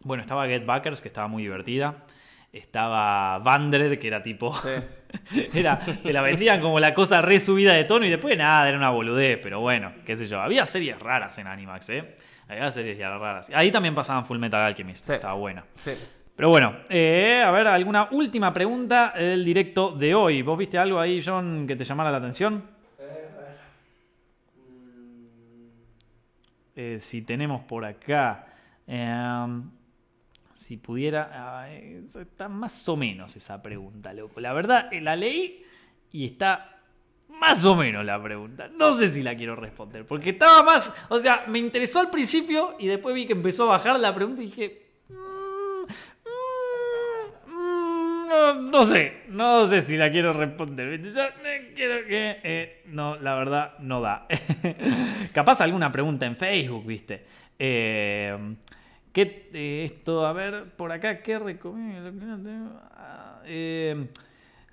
Speaker 1: bueno, estaba Get Backers, que estaba muy divertida. Estaba Vandred, que era tipo.
Speaker 2: Sí.
Speaker 1: era, te la vendían como la cosa re subida de tono y después nada, era una boludez, pero bueno, qué sé yo. Había series raras en Animax, ¿eh? Había series ya raras. Ahí también pasaban Full Metal Alchemist,
Speaker 2: Sí.
Speaker 1: estaba buena.
Speaker 2: Sí.
Speaker 1: Pero bueno, eh, a ver, alguna última pregunta del directo de hoy. ¿Vos viste algo ahí, John, que te llamara la atención? Eh, si tenemos por acá. eh, si pudiera. ah, eh, está más o menos esa pregunta, loco. La verdad, eh, la leí y está más o menos la pregunta. No sé si la quiero responder. Porque estaba más. O sea, me interesó al principio y después vi que empezó a bajar la pregunta y dije. "Mm, mm, mm, no, sé, no sé si la quiero responder. Yo eh, quiero que. no, la verdad, no da. Capaz alguna pregunta en Facebook, ¿viste? Eh, ¿Qué esto? A ver, por acá, ¿qué recomiendo? Ah, eh,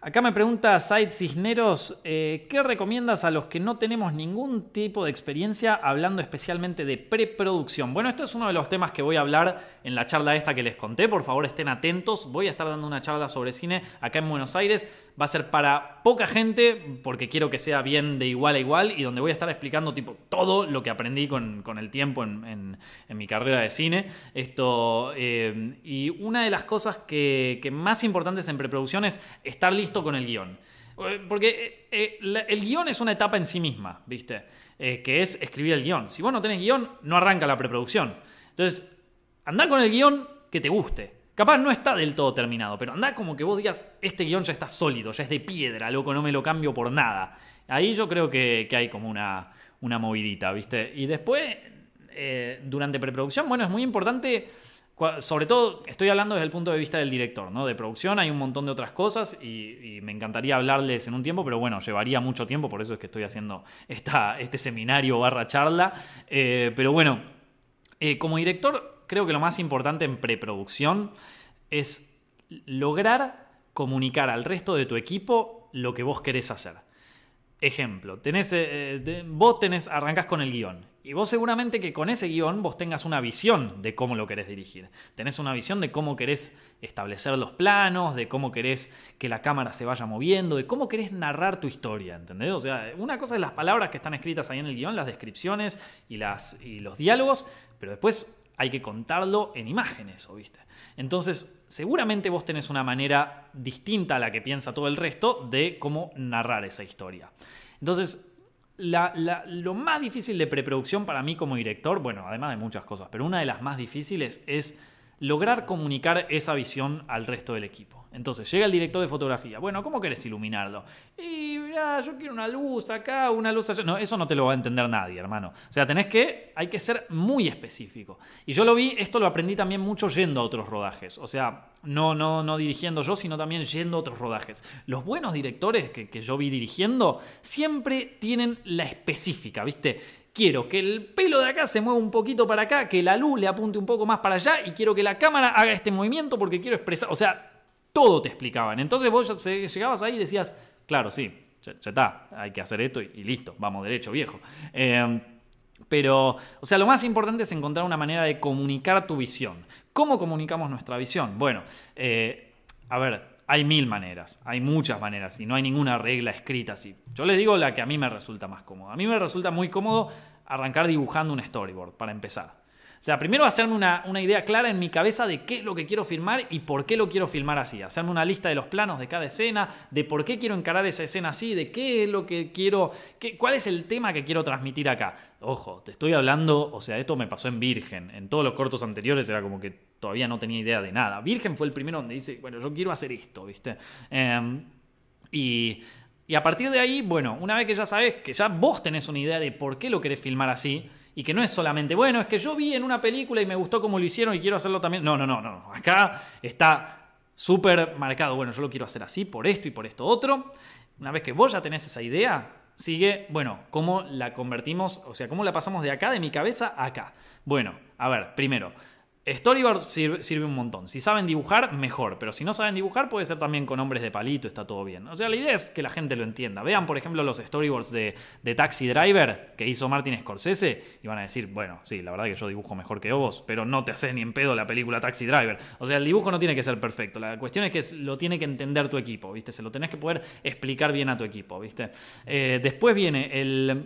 Speaker 1: acá me pregunta Said Cisneros, eh, ¿qué recomiendas a los que no tenemos ningún tipo de experiencia hablando especialmente de preproducción? Bueno, esto es uno de los temas que voy a hablar en la charla esta que les conté. Por favor, estén atentos. Voy a estar dando una charla sobre cine acá en Buenos Aires. Va a ser para poca gente porque quiero que sea bien de igual a igual y donde voy a estar explicando tipo todo lo que aprendí con, con el tiempo en, en- mi carrera de cine. Esto, eh, y una de las cosas que, que más importantes en preproducción es estar listo con el guion. Eh, Porque eh, el guion es una etapa en sí misma, ¿viste? Que es escribir el guion. Si vos no tenés guion, no arranca la preproducción. Entonces, Andá con el guion que te guste. Capaz no está del todo terminado, pero andá como que vos digas, este guion ya está sólido, ya es de piedra, loco, no me lo cambio por nada. Ahí yo creo que, hay como una, una movidita, ¿viste? Y después, eh, durante preproducción, bueno, es muy importante, sobre todo estoy hablando desde el punto de vista del director, ¿no? De producción hay un montón de otras cosas y, y me encantaría hablarles en un tiempo, pero bueno, llevaría mucho tiempo, por eso es que estoy haciendo esta, este seminario barra charla. Eh, pero bueno, eh, como director, creo que lo más importante en preproducción es lograr comunicar al resto de tu equipo lo que vos querés hacer. Ejemplo, tenés, eh, de- vos tenés, arrancás con el guion. Y vos seguramente que con ese guion vos tengas una visión de cómo lo querés dirigir. Tenés una visión de cómo querés establecer los planos, de cómo querés que la cámara se vaya moviendo, de cómo querés narrar tu historia, ¿entendés? O sea, una cosa es las palabras que están escritas ahí en el guion, las descripciones y, las, y los diálogos, pero después hay que contarlo en imágenes, ¿o viste? Entonces, seguramente vos tenés una manera distinta a la que piensa todo el resto de cómo narrar esa historia. Entonces, lo más difícil de preproducción para mí como director, bueno, además de muchas cosas, pero una de las más difíciles es lograr comunicar esa visión al resto del equipo. Entonces llega el director de fotografía. Bueno, ¿cómo querés iluminarlo? Y mira, yo quiero una luz acá, una luz allá. No, eso no te lo va a entender nadie, hermano. O sea, tenés que, hay que ser muy específico. Y yo lo vi, esto lo aprendí también mucho yendo a otros rodajes. O sea, no, no, no dirigiendo yo, sino también yendo a otros rodajes. Los buenos directores que, que yo vi dirigiendo siempre tienen la específica, ¿viste? quiero que el pelo de acá se mueva un poquito para acá, que la luz le apunte un poco más para allá y quiero que la cámara haga este movimiento porque quiero expresar, o sea, todo te explicaban. Entonces vos llegabas ahí y decías, claro, sí, ya, está, hay que hacer esto y, listo, vamos derecho, viejo. Em, pero, o sea, lo más importante es encontrar una manera de comunicar tu visión. ¿Cómo comunicamos nuestra visión? Bueno, eh, a ver, hay mil maneras, hay muchas maneras y no hay ninguna regla escrita así. Yo les digo la que a mí me resulta más cómoda. A mí me resulta muy cómodo arrancar dibujando un storyboard para empezar. Sea, primero hacerme una, idea clara en mi cabeza de qué es lo que quiero filmar y por qué lo quiero filmar así. Hacerme una lista de los planos de cada escena, de por qué quiero encarar esa escena así, de qué es lo que quiero, qué, cuál es el tema que quiero transmitir acá. Ojo, te estoy hablando, o sea, esto me pasó en Virgen. En todos los cortos anteriores era como que todavía no tenía idea de nada. Virgen fue el primero donde dice, bueno, yo quiero hacer esto, ¿viste? Em, y, y a partir de ahí, bueno, una vez que ya sabes que ya vos tenés una idea de por qué lo querés filmar así, y que no es solamente, bueno, es que yo vi en una película y me gustó cómo lo hicieron y quiero hacerlo también. No, no, no, no. Acá está súper marcado, bueno, yo lo quiero hacer así por esto y por esto otro. Una vez que vos ya tenés esa idea, sigue, bueno, cómo la convertimos, o sea, cómo la pasamos de acá, de mi cabeza, a acá. Bueno, a ver, primero, Storyboard sirve, un montón. Si saben dibujar, mejor. Pero si no saben dibujar, puede ser también con hombres de palito, está todo bien. O sea, la idea es que la gente lo entienda. Vean, por ejemplo, los storyboards de, Taxi Driver que hizo Martin Scorsese y van a decir, bueno, sí, la verdad que yo dibujo mejor que vos, pero no te haces ni en pedo la película Taxi Driver. O sea, el dibujo no tiene que ser perfecto. La cuestión es que lo tiene que entender tu equipo, ¿viste? Se lo tenés que poder explicar bien a tu equipo, ¿viste? Eh, después viene el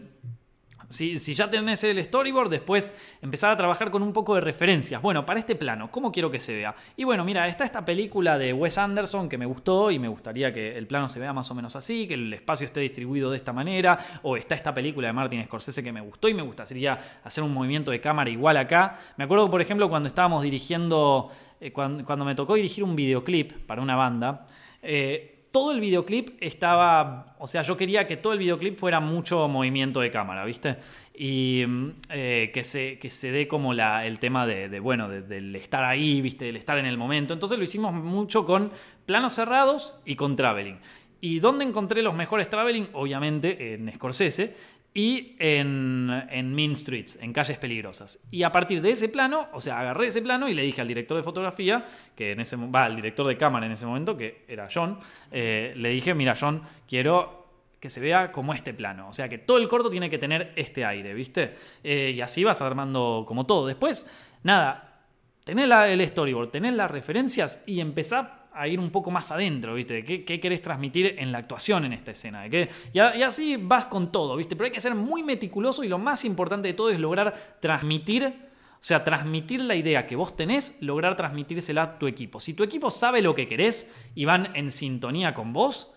Speaker 1: si, ya tenés el storyboard, después empezar a trabajar con un poco de referencias. Bueno, para este plano, ¿cómo quiero que se vea? Y bueno, mira, está esta película de Wes Anderson que me gustó y me gustaría que el plano se vea más o menos así, que el espacio esté distribuido de esta manera. O está esta película de Martin Scorsese que me gustó y me gustaría hacer un movimiento de cámara igual acá. Me acuerdo, por ejemplo, cuando estábamos dirigiendo, eh, cuando, me tocó dirigir un videoclip para una banda. Eh, todo el videoclip estaba, o sea, yo quería que todo el videoclip fuera mucho movimiento de cámara, ¿viste? Y mm, eh, que, se, que se dé como la, el tema de, bueno, del estar ahí, ¿viste? Del estar en el momento. Entonces lo hicimos mucho con planos cerrados y con traveling. ¿Y dónde encontré los mejores traveling? Obviamente en Scorsese y en, en Mean Streets, en calles peligrosas. Y a partir de ese plano, o sea, agarré ese plano y le dije al director de fotografía, que en ese va, al director de cámara en ese momento, que era John, eh, le dije, mira John, quiero que se vea como este plano. O sea, que todo el corto tiene que tener este aire, ¿viste? Eh, y así vas armando como todo. Después, nada, tenés el storyboard, tenés las referencias y empezá a ir un poco más adentro, ¿viste? ¿Qué, qué querés transmitir en la actuación en esta escena? ¿De Y, así vas con todo, ¿viste? Pero hay que ser muy meticuloso y lo más importante de todo es lograr transmitir, o sea, transmitir la idea que vos tenés, lograr transmitírsela a tu equipo. Si tu equipo sabe lo que querés y van en sintonía con vos,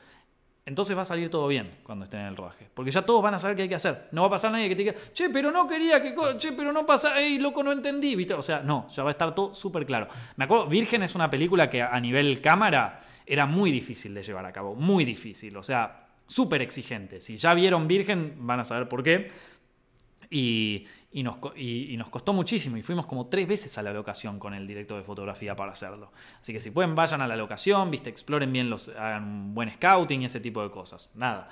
Speaker 1: entonces va a salir todo bien cuando estén en el rodaje. Porque ya todos van a saber qué hay que hacer. No va a pasar nadie que te diga, che, pero no quería que. Che, pero no pasa. Ey, loco, no entendí. ¿Viste? O sea, no, ya va a estar todo súper claro. Me acuerdo, Virgen es una película que a nivel cámara era muy difícil de llevar a cabo. Muy difícil. O sea, súper exigente. Si ya vieron Virgen, van a saber por qué. Y, y nos, y, nos, costó muchísimo y fuimos como tres veces a la locación con el director de fotografía para hacerlo. Así que si pueden, vayan a la locación, viste, exploren bien, los, hagan un buen scouting y ese tipo de cosas. Nada.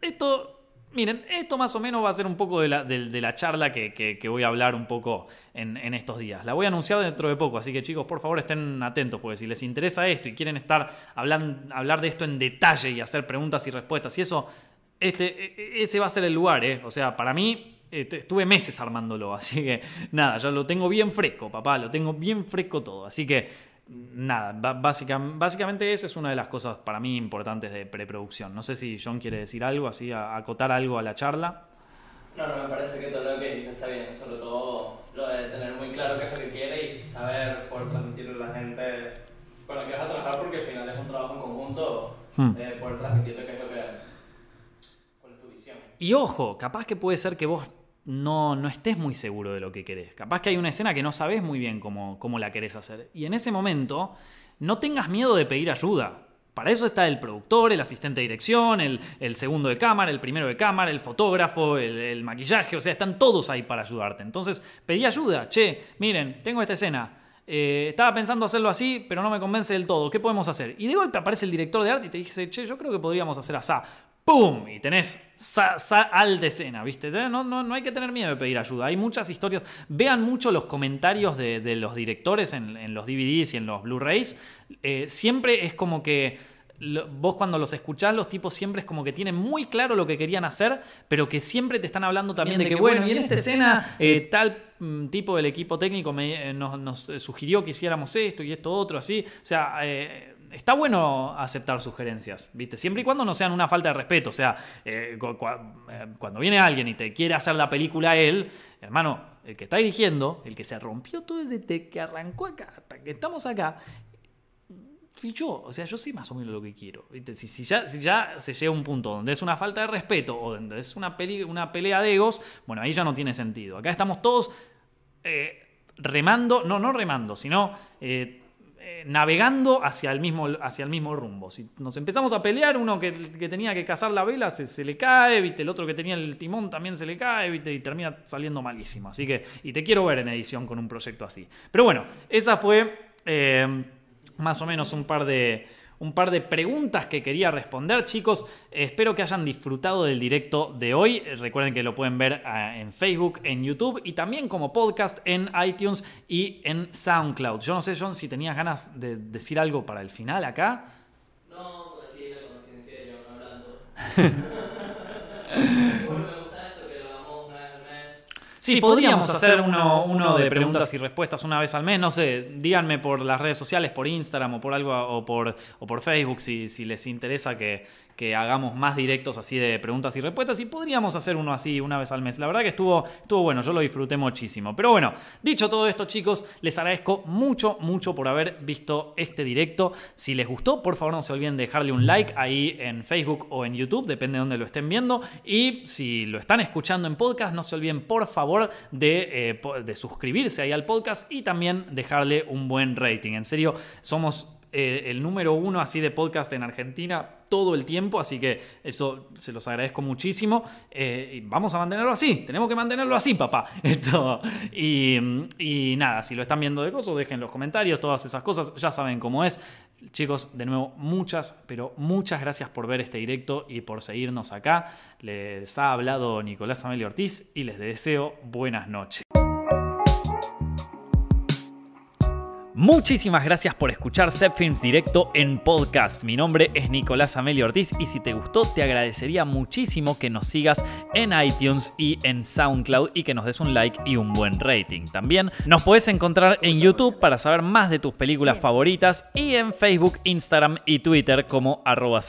Speaker 1: Esto, miren, esto más o menos va a ser un poco de la, de, la charla que, que, voy a hablar un poco en, en, estos días. La voy a anunciar dentro de poco, así que chicos, por favor estén atentos, porque si les interesa esto y quieren estar hablando, hablar de esto en detalle y hacer preguntas y respuestas y eso, este, e, e, ese va a ser el lugar, ¿eh? O sea, para mí estuve meses armándolo, así que nada, ya lo tengo bien fresco, papá, lo tengo bien fresco todo. Así que nada, básicamente esa es una de las cosas para mí importantes de preproducción. No sé si John quiere decir algo, así, acotar algo a la charla.
Speaker 2: No, no, me parece que todo lo que dijo está bien, sobre todo lo de tener muy claro qué es lo que quiere y saber poder transmitirle a la gente con la que vas a trabajar, porque al final es un trabajo en conjunto, hmm. poder transmitirle qué es lo que. cuál es tu visión.
Speaker 1: Y ojo, capaz que puede ser que vos no, no estés muy seguro de lo que querés. Capaz que hay una escena que no sabes muy bien cómo, cómo la querés hacer. Y en ese momento, no tengas miedo de pedir ayuda. Para eso está el productor, el asistente de dirección, el, segundo de cámara, el primero de cámara, el fotógrafo, el, maquillaje, o sea, están todos ahí para ayudarte. Entonces, pedí ayuda. Che, miren, tengo esta escena. Eh, estaba pensando hacerlo así, pero no me convence del todo. ¿Qué podemos hacer? Y de golpe aparece el director de arte y te dice, che, yo creo que podríamos hacer así. ¡Pum! Y tenés alta escena, ¿viste? No, no, no, hay que tener miedo de pedir ayuda. Hay muchas historias. Vean mucho los comentarios de, los directores en, los DVDs y en los Blu-rays. Eh, siempre es como que vos cuando los escuchás, los tipos siempre es como que tienen muy claro lo que querían hacer, pero que siempre te están hablando también de, que, bueno, y en esta escena eh, tal mm, tipo del equipo técnico me, eh, nos, sugirió que hiciéramos esto y esto otro, así. O sea, está bueno aceptar sugerencias, ¿viste? Siempre y cuando no sean una falta de respeto. O sea, eh, eh, cuando viene alguien y te quiere hacer la película a él, hermano, el que está dirigiendo, el que se rompió todo desde que arrancó acá hasta que estamos acá, fichó. O sea, yo sé más o menos lo que quiero. ¿viste? Si, ya, si ya se llega a un punto donde es una falta de respeto o donde es una, una pelea de egos, bueno, ahí ya no tiene sentido. Acá estamos todos eh, remando, no, no remando, sino navegando hacia el, mismo, hacia el mismo rumbo. Si nos empezamos a pelear, uno que, tenía que cazar la vela se, le cae, ¿viste? el otro que tenía el timón también se le cae ¿viste? y termina saliendo malísimo. Así que, y te quiero ver en edición con un proyecto así. Pero bueno, esa fue eh, más o menos un par de un par de preguntas que quería responder, chicos. Espero que hayan disfrutado del directo de hoy. Recuerden que lo pueden ver ah, en Facebook, en YouTube y también como podcast en iTunes y en SoundCloud. Yo no sé, John, si tenías ganas de decir algo para el final acá.
Speaker 2: No, aquí la conciencia hablando.
Speaker 1: Sí, podríamos hacer uno, de preguntas y respuestas una vez al mes. No sé, díganme por las redes sociales, por Instagram o por algo o por, o por Facebook si, si les interesa que, que hagamos más directos así de preguntas y respuestas y podríamos hacer uno así una vez al mes. La verdad que estuvo, estuvo bueno, yo lo disfruté muchísimo. Pero bueno, dicho todo esto chicos, les agradezco mucho, mucho por haber visto este directo. Si les gustó, por favor no se olviden de dejarle un like ahí en Facebook o en YouTube, depende de dónde lo estén viendo. Y si lo están escuchando en podcast, no se olviden por favor de, eh, de suscribirse ahí al podcast y también dejarle un buen rating. En serio, somos eh, el número uno así de podcast en Argentina todo el tiempo, así que eso se los agradezco muchísimo. Eh, y vamos a mantenerlo así, tenemos que mantenerlo así, papá. Esto, y, nada, si lo están viendo de cosas, dejen los comentarios, todas esas cosas, ya saben cómo es. Chicos, de nuevo, muchas, pero muchas gracias por ver este directo y por seguirnos acá. Les ha hablado Nicolás Amelio Ortiz y les deseo buenas noches. Muchísimas gracias por escuchar Films directo en podcast. Mi nombre es Nicolás Amelio Ortiz y si te gustó te agradecería muchísimo que nos sigas en iTunes y en SoundCloud y que nos des un like y un buen rating. También nos puedes encontrar en YouTube para saber más de tus películas favoritas y en Facebook, Instagram y Twitter como arroba